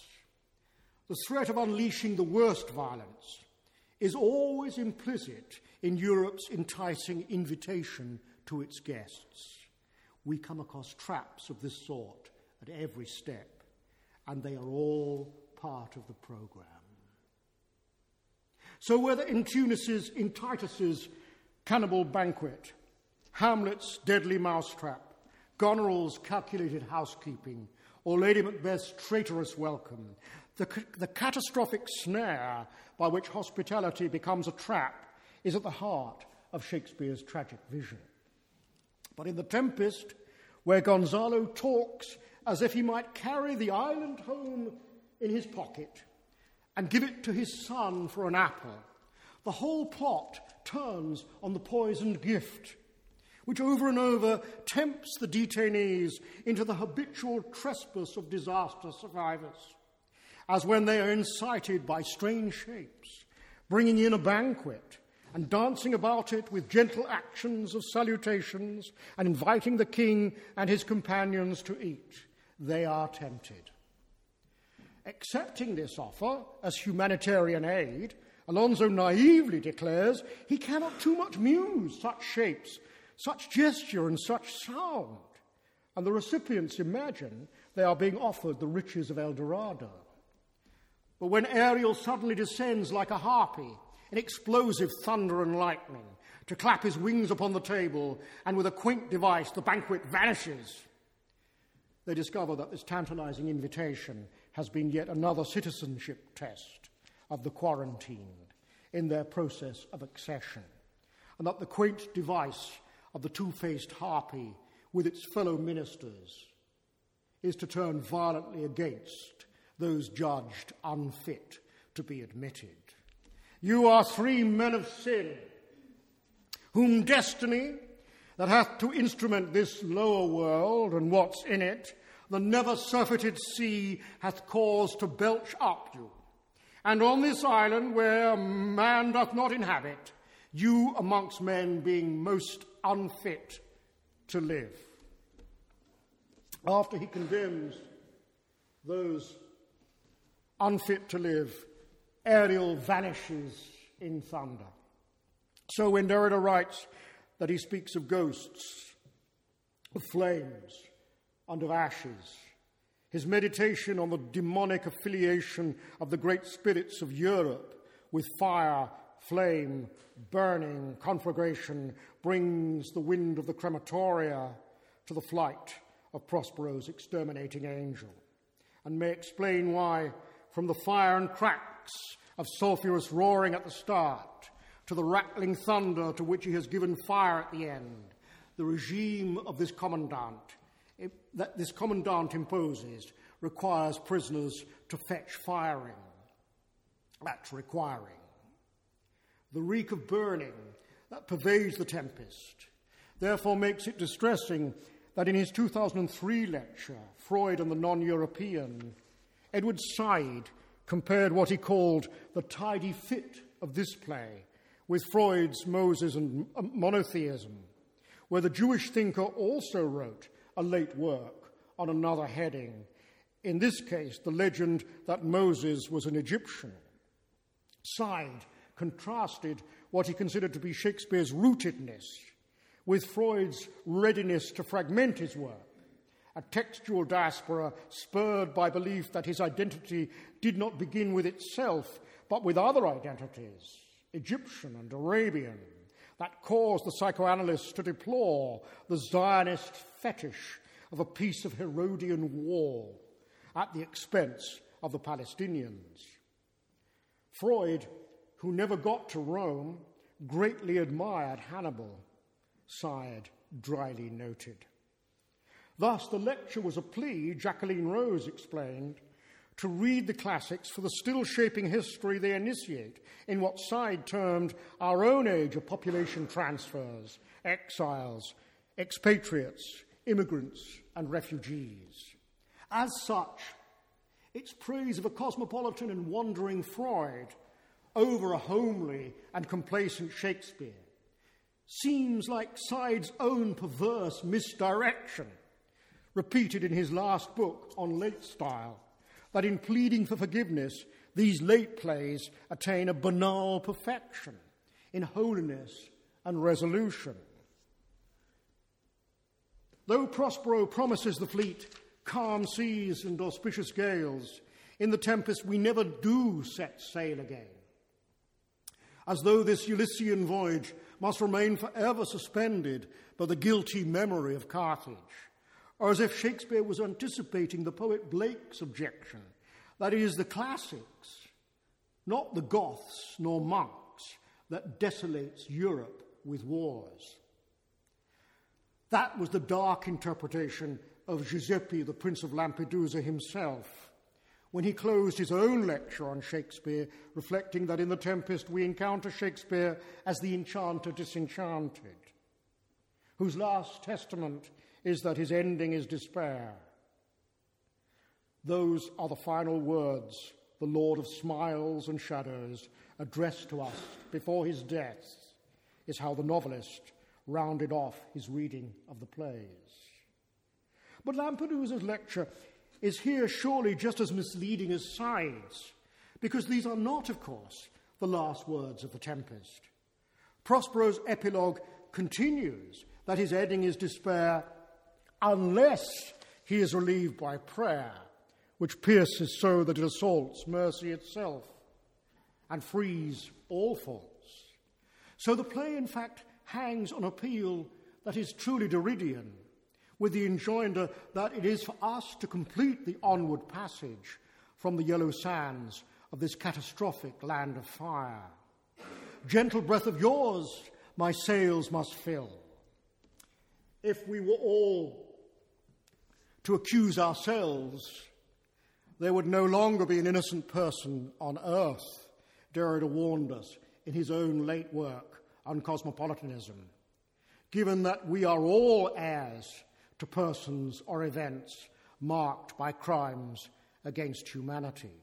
the threat of unleashing the worst violence is always implicit in Europe's enticing invitation to its guests. We come across traps of this sort at every step, and they are all part of the program. So, whether in Tunis's, in Titus's cannibal banquet, Hamlet's deadly mousetrap, Goneril's calculated housekeeping, or Lady Macbeth's traitorous welcome, the, the catastrophic snare by which hospitality becomes a trap is at the heart of Shakespeare's tragic vision. But in The Tempest, where Gonzalo talks as if he might carry the island home in his pocket and give it to his son for an apple, the whole plot turns on the poisoned gift, which over and over tempts the detainees into the habitual trespass of disaster survivors as when they are incited by strange shapes, bringing in a banquet and dancing about it with gentle actions of salutations and inviting the king and his companions to eat. They are tempted. Accepting this offer as humanitarian aid, Alonso naively declares he cannot too much muse such shapes, such gesture, and such sound. And the recipients imagine they are being offered the riches of El Dorado. But when Ariel suddenly descends like a harpy in explosive thunder and lightning to clap his wings upon the table, and with a quaint device the banquet vanishes, they discover that this tantalizing invitation has been yet another citizenship test of the quarantined in their process of accession, and that the quaint device of the two faced harpy with its fellow ministers is to turn violently against those judged unfit to be admitted. You are three men of sin, whom destiny, that hath to instrument this lower world and what's in it, the never surfeited sea hath caused to belch up you. And on this island where man doth not inhabit, you amongst men being most unfit to live. After he condemns those unfit to live, Ariel vanishes in thunder. So when Derrida writes that he speaks of ghosts, of flames, and of ashes, his meditation on the demonic affiliation of the great spirits of Europe with fire, flame, burning, conflagration brings the wind of the crematoria to the flight of Prospero's exterminating angel, and may explain why, from the fire and cracks of sulphurous roaring at the start to the rattling thunder to which he has given fire at the end, the regime of this commandant eh, that this commandant imposes requires prisoners to fetch firing. That's requiring. The reek of burning that pervades the tempest therefore makes it distressing that in his 2003 lecture, Freud and the Non European, Edward Said compared what he called the tidy fit of this play with Freud's Moses and monotheism, where the Jewish thinker also wrote a late work on another heading. In this case, the legend that Moses was an Egyptian. Said contrasted what he considered to be Shakespeare's rootedness with Freud's readiness to fragment his work, a textual diaspora spurred by belief that his identity did not begin with itself, but with other identities, Egyptian and Arabian, that caused the psychoanalysts to deplore the Zionist fetish of a piece of Herodian wall at the expense of the Palestinians. Freud, who never got to Rome, greatly admired Hannibal Said dryly noted. Thus, the lecture was a plea, Jacqueline Rose explained, to read the classics for the still shaping history they initiate in what Said termed our own age of population transfers, exiles, expatriates, immigrants, and refugees. As such, it's praise of a cosmopolitan and wandering Freud over a homely and complacent Shakespeare seems like Said's own perverse misdirection, repeated in his last book on late style, that in pleading for forgiveness, these late plays attain a banal perfection in holiness and resolution. Though Prospero promises the fleet calm seas and auspicious gales, in the tempest we never do set sail again. As though this Ulyssean voyage must remain forever suspended by the guilty memory of Carthage, or as if Shakespeare was anticipating the poet Blake's objection that it is the classics, not the Goths nor monks, that desolates Europe with wars. That was the dark interpretation of Giuseppe, the Prince of Lampedusa himself, when he closed his own lecture on Shakespeare, reflecting that in The Tempest we encounter Shakespeare as the enchanter disenchanted, whose last testament is that his ending is despair. Those are the final words the Lord of Smiles and Shadows addressed to us before his death, is how the novelist rounded off his reading of the plays. But Lampedusa's lecture is here surely just as misleading as Said's, because these are not, of course, the last words of the Tempest. Prospero's epilogue continues that his ending is despair unless he is relieved by prayer, which pierces so that it assaults mercy itself and frees all faults. So the play, in fact, hangs on appeal that is truly Derridian, with the enjoinder that it is for us to complete the onward passage from the yellow sands of this catastrophic land of fire. Gentle breath of yours, my sails must fill. If we were all to accuse ourselves, there would no longer be an innocent person on earth, Derrida warned us in his own late work on cosmopolitanism, given that we are all heirs to persons or events marked by crimes against humanity.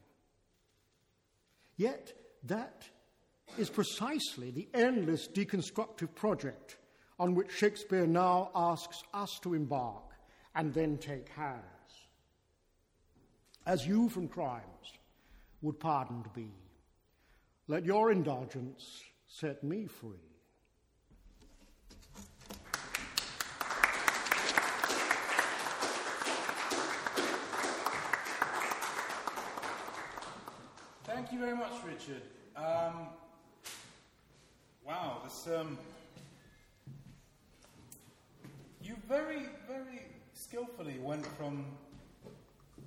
Yet, that is precisely the endless deconstructive project on which Shakespeare now asks us to embark and then take hands. As you from crimes would pardoned be, let your indulgence set me free. Thank you very much, Richard. Um, wow, this, um, you very, very skillfully went from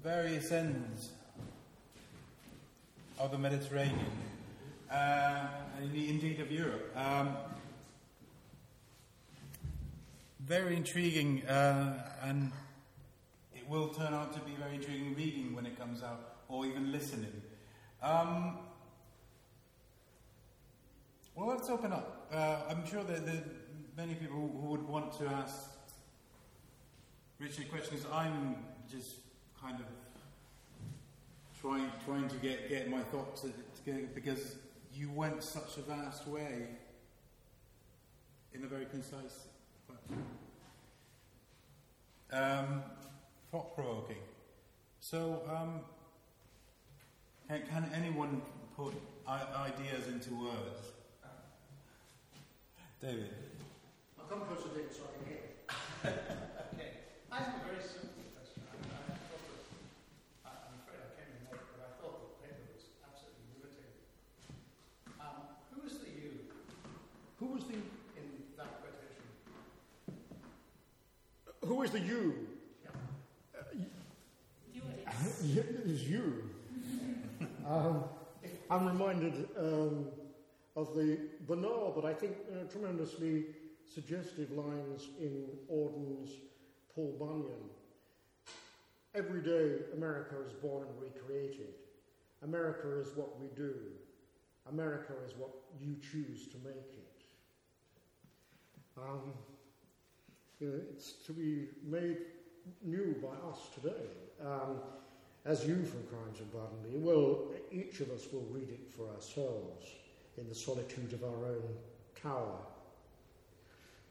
various ends of the Mediterranean, uh, indeed of Europe. Um, very intriguing, uh, and it will turn out to be very intriguing reading when it comes out, or even listening. Um, well, let's open up. Uh, I'm sure that there are many people who would want to ask Richard question is I'm just kind of trying trying to get, get my thoughts together because you went such a vast way in a very concise um, thought provoking. So, um, can, can, anyone put ideas into words? David. I'll come closer, David, so I can hear. I have a very simple question. I, mean, I thought that, I'm afraid I came in late, but I thought the paper was absolutely riveting. Um, who is the you? Who was the in that quotation? Who is the you? Yeah. Uh, is you. um, I'm reminded um, of the banal, but I think uh, tremendously suggestive lines in Auden's Paul Bunyan. Every day, America is born and recreated. America is what we do. America is what you choose to make it. Um, you know, it's to be made new by us today. Um, as you from Crimes and Barnaby, well, each of us will read it for ourselves in the solitude of our own tower.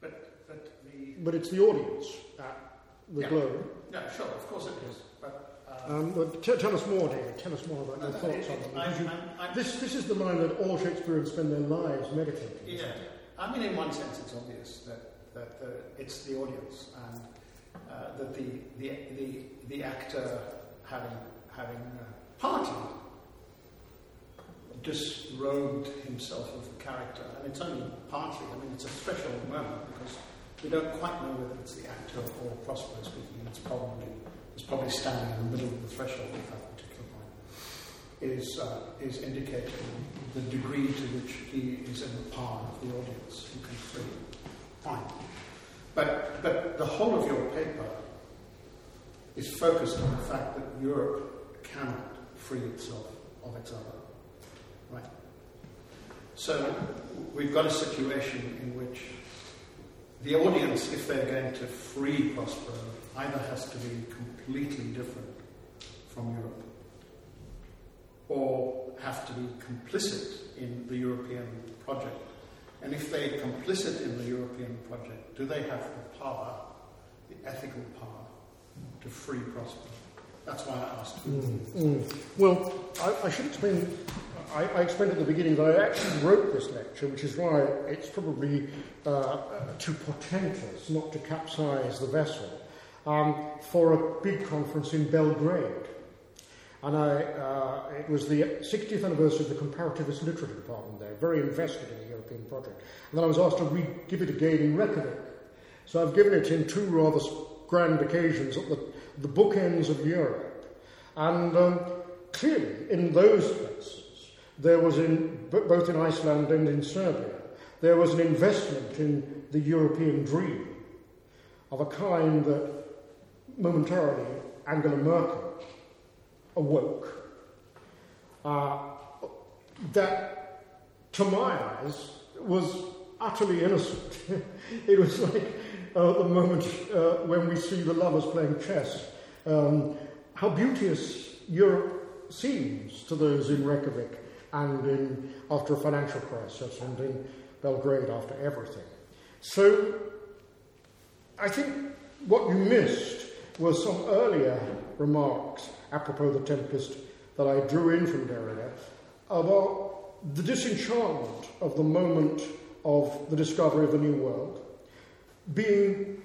But, but the. But it's the audience at the Yeah. Globe. Yeah, sure, of course it is. But. Um, Um, but t- tell us more, David. Tell us more about No, your thoughts on it- it. I- because you- I'm- I'm- this, this is the line that all Shakespeareans spend their lives meditating. Yeah, I mean, in one sense, it's obvious that, that uh, it's the audience and uh, that the, the, the, the actor having, having uh, disrobed himself of the character. And it's only partly, I mean, it's a threshold moment because we don't quite know whether it's the actor or Prospero speaking, it's probably, it's probably standing in the middle of the threshold at that particular point is, uh, is indicating the degree to which he is in the power of the audience who can free. Him. Fine. But, but the whole of your paper is focused on the fact that Europe cannot free itself of its other. Right? So we've got a situation in which the audience, if they're going to free Prospero, either has to be completely different from Europe or have to be complicit in the European project. And if they're complicit in the European project, do they have the power, the ethical power, to free Prospero? that's why I asked. Mm, mm. Well, I, I, should explain. I, I, explained at the beginning that I actually wrote this lecture, which is why it's probably uh, too portentous not to capsize the vessel, um, for a big conference in Belgrade. And I, uh, it was the 60th anniversary of the Comparativist Literature Department there, very invested in the European project. And then I was asked to re- give it again in Reykjavik. So I've given it in two rather grand occasions at the, the bookends of Europe. And um, clearly, in those places, there was in, both in Iceland and in Serbia, there was an investment in the European dream of a kind that momentarily Angela Merkel awoke. Uh, that, to my eyes, was utterly innocent. it was like uh, the moment uh, when we see the lovers playing chess. Um, how beauteous Europe seems to those in Reykjavik and in, after a financial crisis and in Belgrade after everything. So I think what you missed was some earlier remarks apropos the Tempest that I drew in from Derrida about the disenchantment of the moment of the discovery of the New World being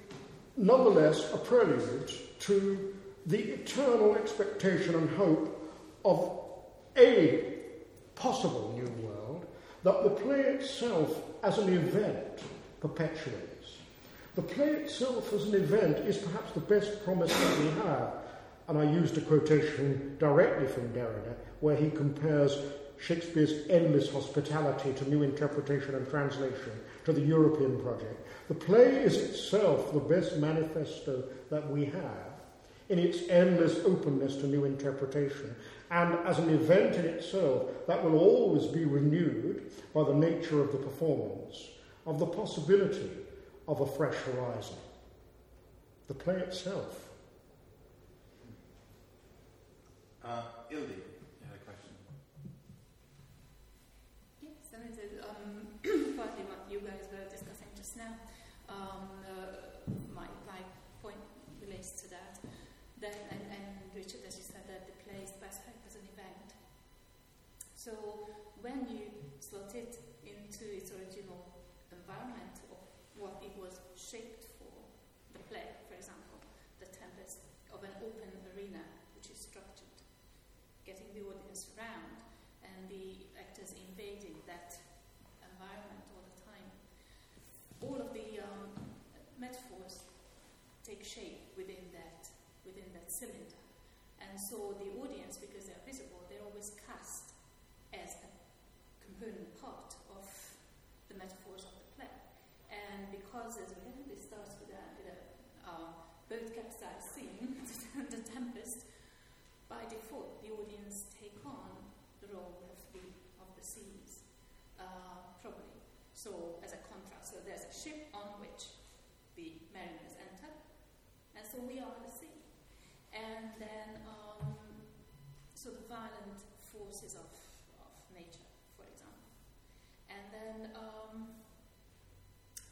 nonetheless a prelude to the eternal expectation and hope of a possible new world that the play itself as an event perpetuates. The play itself as an event is perhaps the best promise that we have. And I used a quotation directly from Derrida, where he compares Shakespeare's endless hospitality to new interpretation and translation to the European project. The play is itself the best manifesto that we have in its endless openness to new interpretation and as an event in itself that will always be renewed by the nature of the performance, of the possibility of a fresh horizon. The play itself. Uh, Ildi, you had a question. Yes, and it is um, partly what you guys were discussing just now. Um, uh, my, my point relates to that. Then, and, and Richard, as you said, that the play is best as an event. So when you slot it into its original environment of what it was shaped for, the play, for example, The Tempest, of an open arena which is structured, getting the audience around and the actors invading that environment all the time. All of the um, metaphors take shape within that within that cylinder. And so the audience, because they're visible, they're always cast as a component part of the metaphors of the play. And because, as we know, this starts with a, with a uh, boat capsized scene, the tempest, by default, the audience take on the role of the, of the seas, uh, probably. So, as a contrast, so there's a ship on which the mariners enter, and so we are the sea and then um, so the violent forces of, of nature, for example. And then um,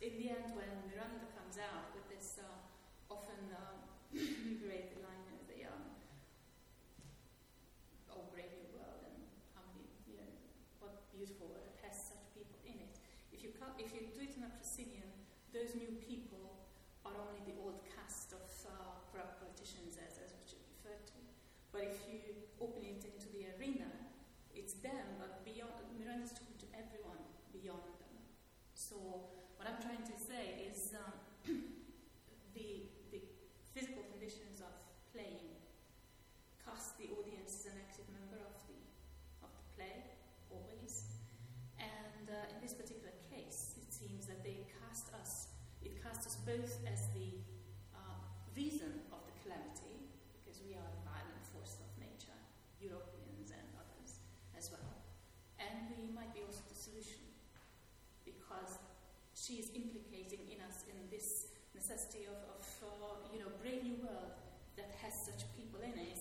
in the end, when Miranda comes out with this uh, often uh, great line of the um, oh brave new world and how many you know what beautiful world it has such people in it. If you if you do it in a proscenium, those new people are only the old cast of uh, corrupt politicians as but if you open it into the arena, it's them, but beyond, Miranda's talking to everyone beyond them. So what I'm trying to say is um, the, the physical conditions of playing cast the audience as an active member of the, of the play, always. And uh, in this particular case, it seems that us, it casts us both as the uh, reason of the calamity, because we are a violent force of nature, Europeans and others as well, and we might be also the solution, because she is implicating in us in this necessity of, of uh, you know, brave new world that has such people in it.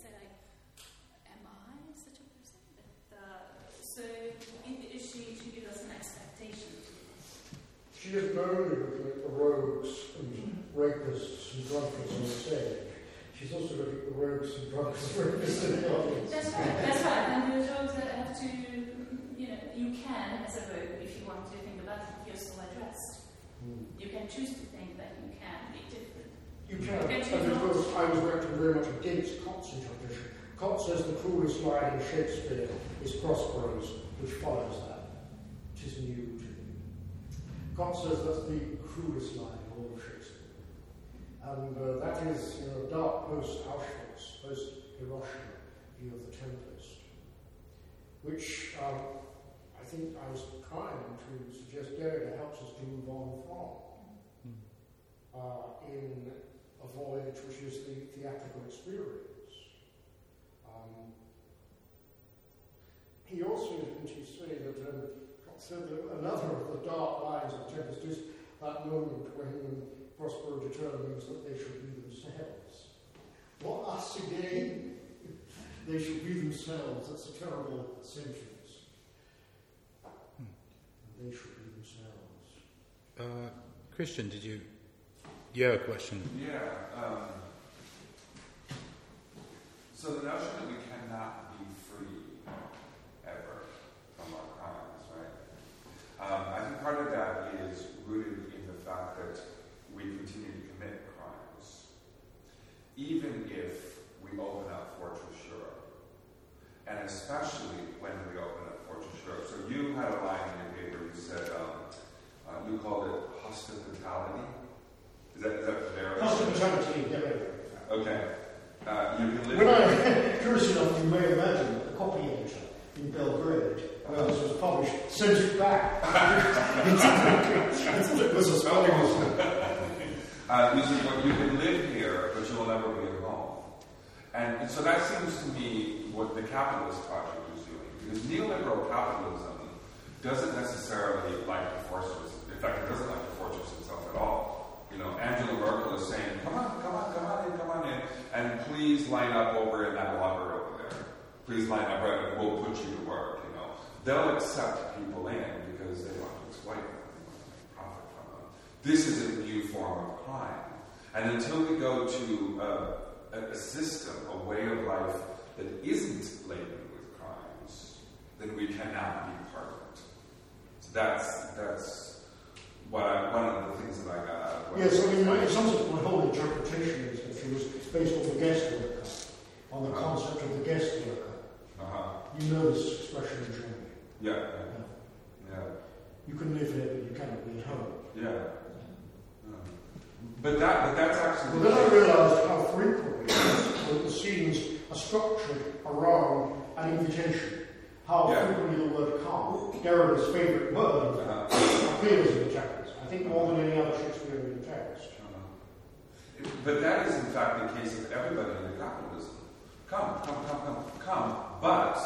She is known with the rogues and rapists and drunkards on the stage. She's also looking at the rogues and drunks and rapists in the audience. That's right, that's right. And the rogues that have to, you know, you can, as a rogue, if you want to think about it, you're still addressed. Hmm. You can choose to think that you can be different. You can. Okay, And of course, I was working very much against Kott's interpretation. Kott says the cruelest line in Shakespeare is Prospero's, which follows that. Tis new Kott says that's the cruelest line of all of Shakespeare. And uh, that is, you know, dark post-Auschwitz, post-Hiroshima view of the Tempest, which um, I think I was trying to suggest Derrida helps us to move on from uh, in a voyage which is the theatrical experience. Um, he also, didn't he say that, um, said that another of the dark lines of Tempest is that moment when Prospero determines that they should be themselves. What us again? they should be themselves. That's a terrible sentence. They should be themselves. Uh, Christian, did you? You have a question? Yeah. Um, so the notion that we cannot be free ever from our crimes, right? Um, I think part of that is rooted in the fact that we continue to commit crimes, even if we open up Fortress Europe, and especially when we open up Fortress Europe. So you had a line in your paper. You said um, uh, you called it hospitality. Is that, is that fair? Hospitality, get rid of it. Okay. Uh, you can live. When I, curious enough, you may imagine a copy editor in Belgrade, where this was published, sent it back. it a spelling mistake. Uh, you said, you can live here, but you will never be home. And, and so that seems to me what the capitalist project is doing. Because neoliberal capitalism doesn't necessarily like the fortress. In fact, it doesn't like the fortress itself at all. You know, Angela Merkel is saying, come on, come on, come on in, come on in, and please line up over in that locker over there. Please line up, right, and we'll put you to work. They'll accept people in because they want to exploit them, they want to make profit from them. This is a new form of crime. And until we go to a, a system, a way of life that isn't laden with crimes, then we cannot be part of it. So that's, that's what I, one of the things that I got out of Yes, I mean, in some sense, my whole interpretation is that she was based on the guest worker, on the concept of the guest worker. Uh-huh. You know this expression in Germany. Yeah, Yeah. yeah, You can live here, but you cannot be at home. yeah. yeah. But that, but that's actually. But then I realised how frequently that the scenes are structured around an invitation. How Yeah. frequently the word come, Derrida's favourite word, in Uh-huh. appears in the text. I think more than any other Shakespearean text. Uh-huh. But that is in fact the case of everybody in the capitalism. Come, come, come, come, come. But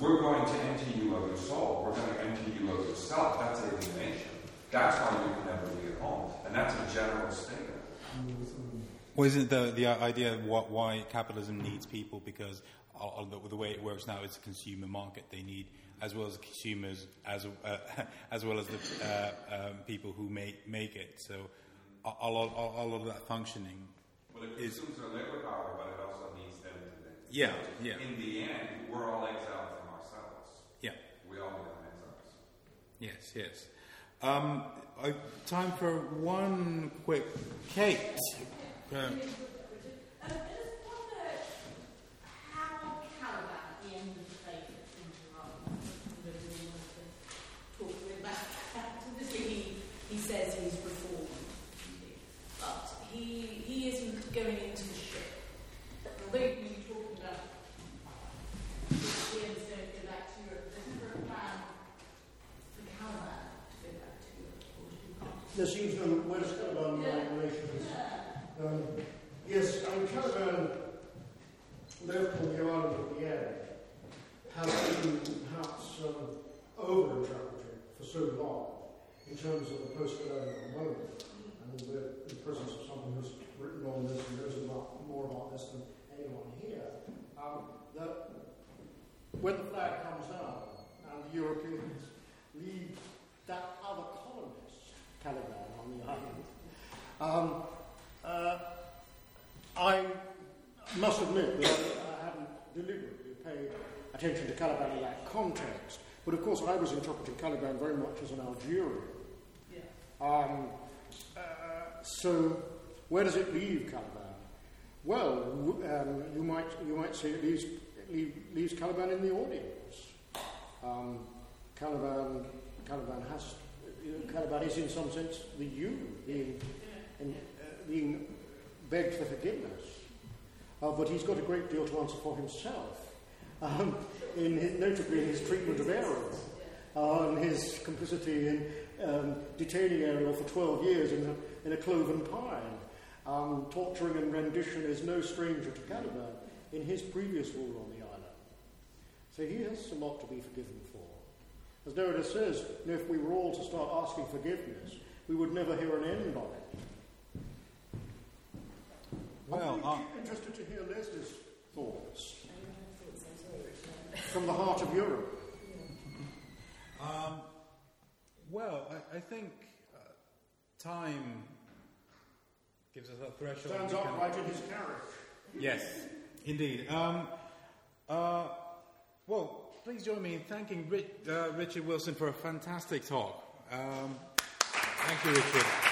we're going to empty you of your soul. We're going to empty you of yourself. That's alienation. That's why you can never be at home. And that's a general statement. Well, isn't the the idea of what, why capitalism needs people because uh, uh, the, the way it works now is a consumer market. They need as well as consumers as uh, as well as the uh, um, people who make make it. So a, a lot a, a lot of that functioning. Well, it consumes their labor power, but it also needs them to think. Yeah, yeah. In the end, we're all exiled. Yeah. We all become exiles. Yes. Yes. Um, I, time for one quick Kate. Uh, Um, I just wonder how Caliban at the end of the day gets into Rome. I don't really want to talk to him about that. Obviously, he, he says he's reformed, but he, he isn't going into the ship. Although you were talking about the Ian's going to go back to Europe, there's never a plan for Caliban to go back to Europe or to be part of There seems no, where's Caliban in relation to this? Um, yes, I mean, Caliban, therefore, the island of the end, has been perhaps um, over-interpreted for so long in terms of the post-colonial moment, and the, the presence of someone who's written on this and knows about, more about this than anyone here, um, that when the flag comes down and the Europeans leave that other colonist, Caliban, on the island, um, uh, I must admit that I, I haven't deliberately paid attention to Caliban in that context. But of course, I was interpreting Caliban very much as an Algerian. Yeah. Um, uh, so, where does it leave Caliban? Well, um, you might you might say it leaves it leave, leaves Caliban in the audience. Um, Caliban Caliban has Caliban is in some sense the you being in, uh, being begged for forgiveness, uh, but he's got a great deal to answer for himself. Um, in his, notably in his treatment of Ariel, uh, and his complicity in um, detaining Ariel for 12 years in a, in a cloven pine. Um, torturing and rendition is no stranger to Caliban in his previous rule on the island. So he has a lot to be forgiven for. As Derrida says, you know, if we were all to start asking forgiveness, we would never hear an end on it. Well, I'm uh, interested to hear Leslie's thoughts from the heart of Europe. Um, well, I, I think uh, time gives us a threshold. Stands upright in his carriage. Yes, indeed. Um, uh, well, please join me in thanking Rich, uh, Richard Wilson for a fantastic talk. Um, thank you, Richard.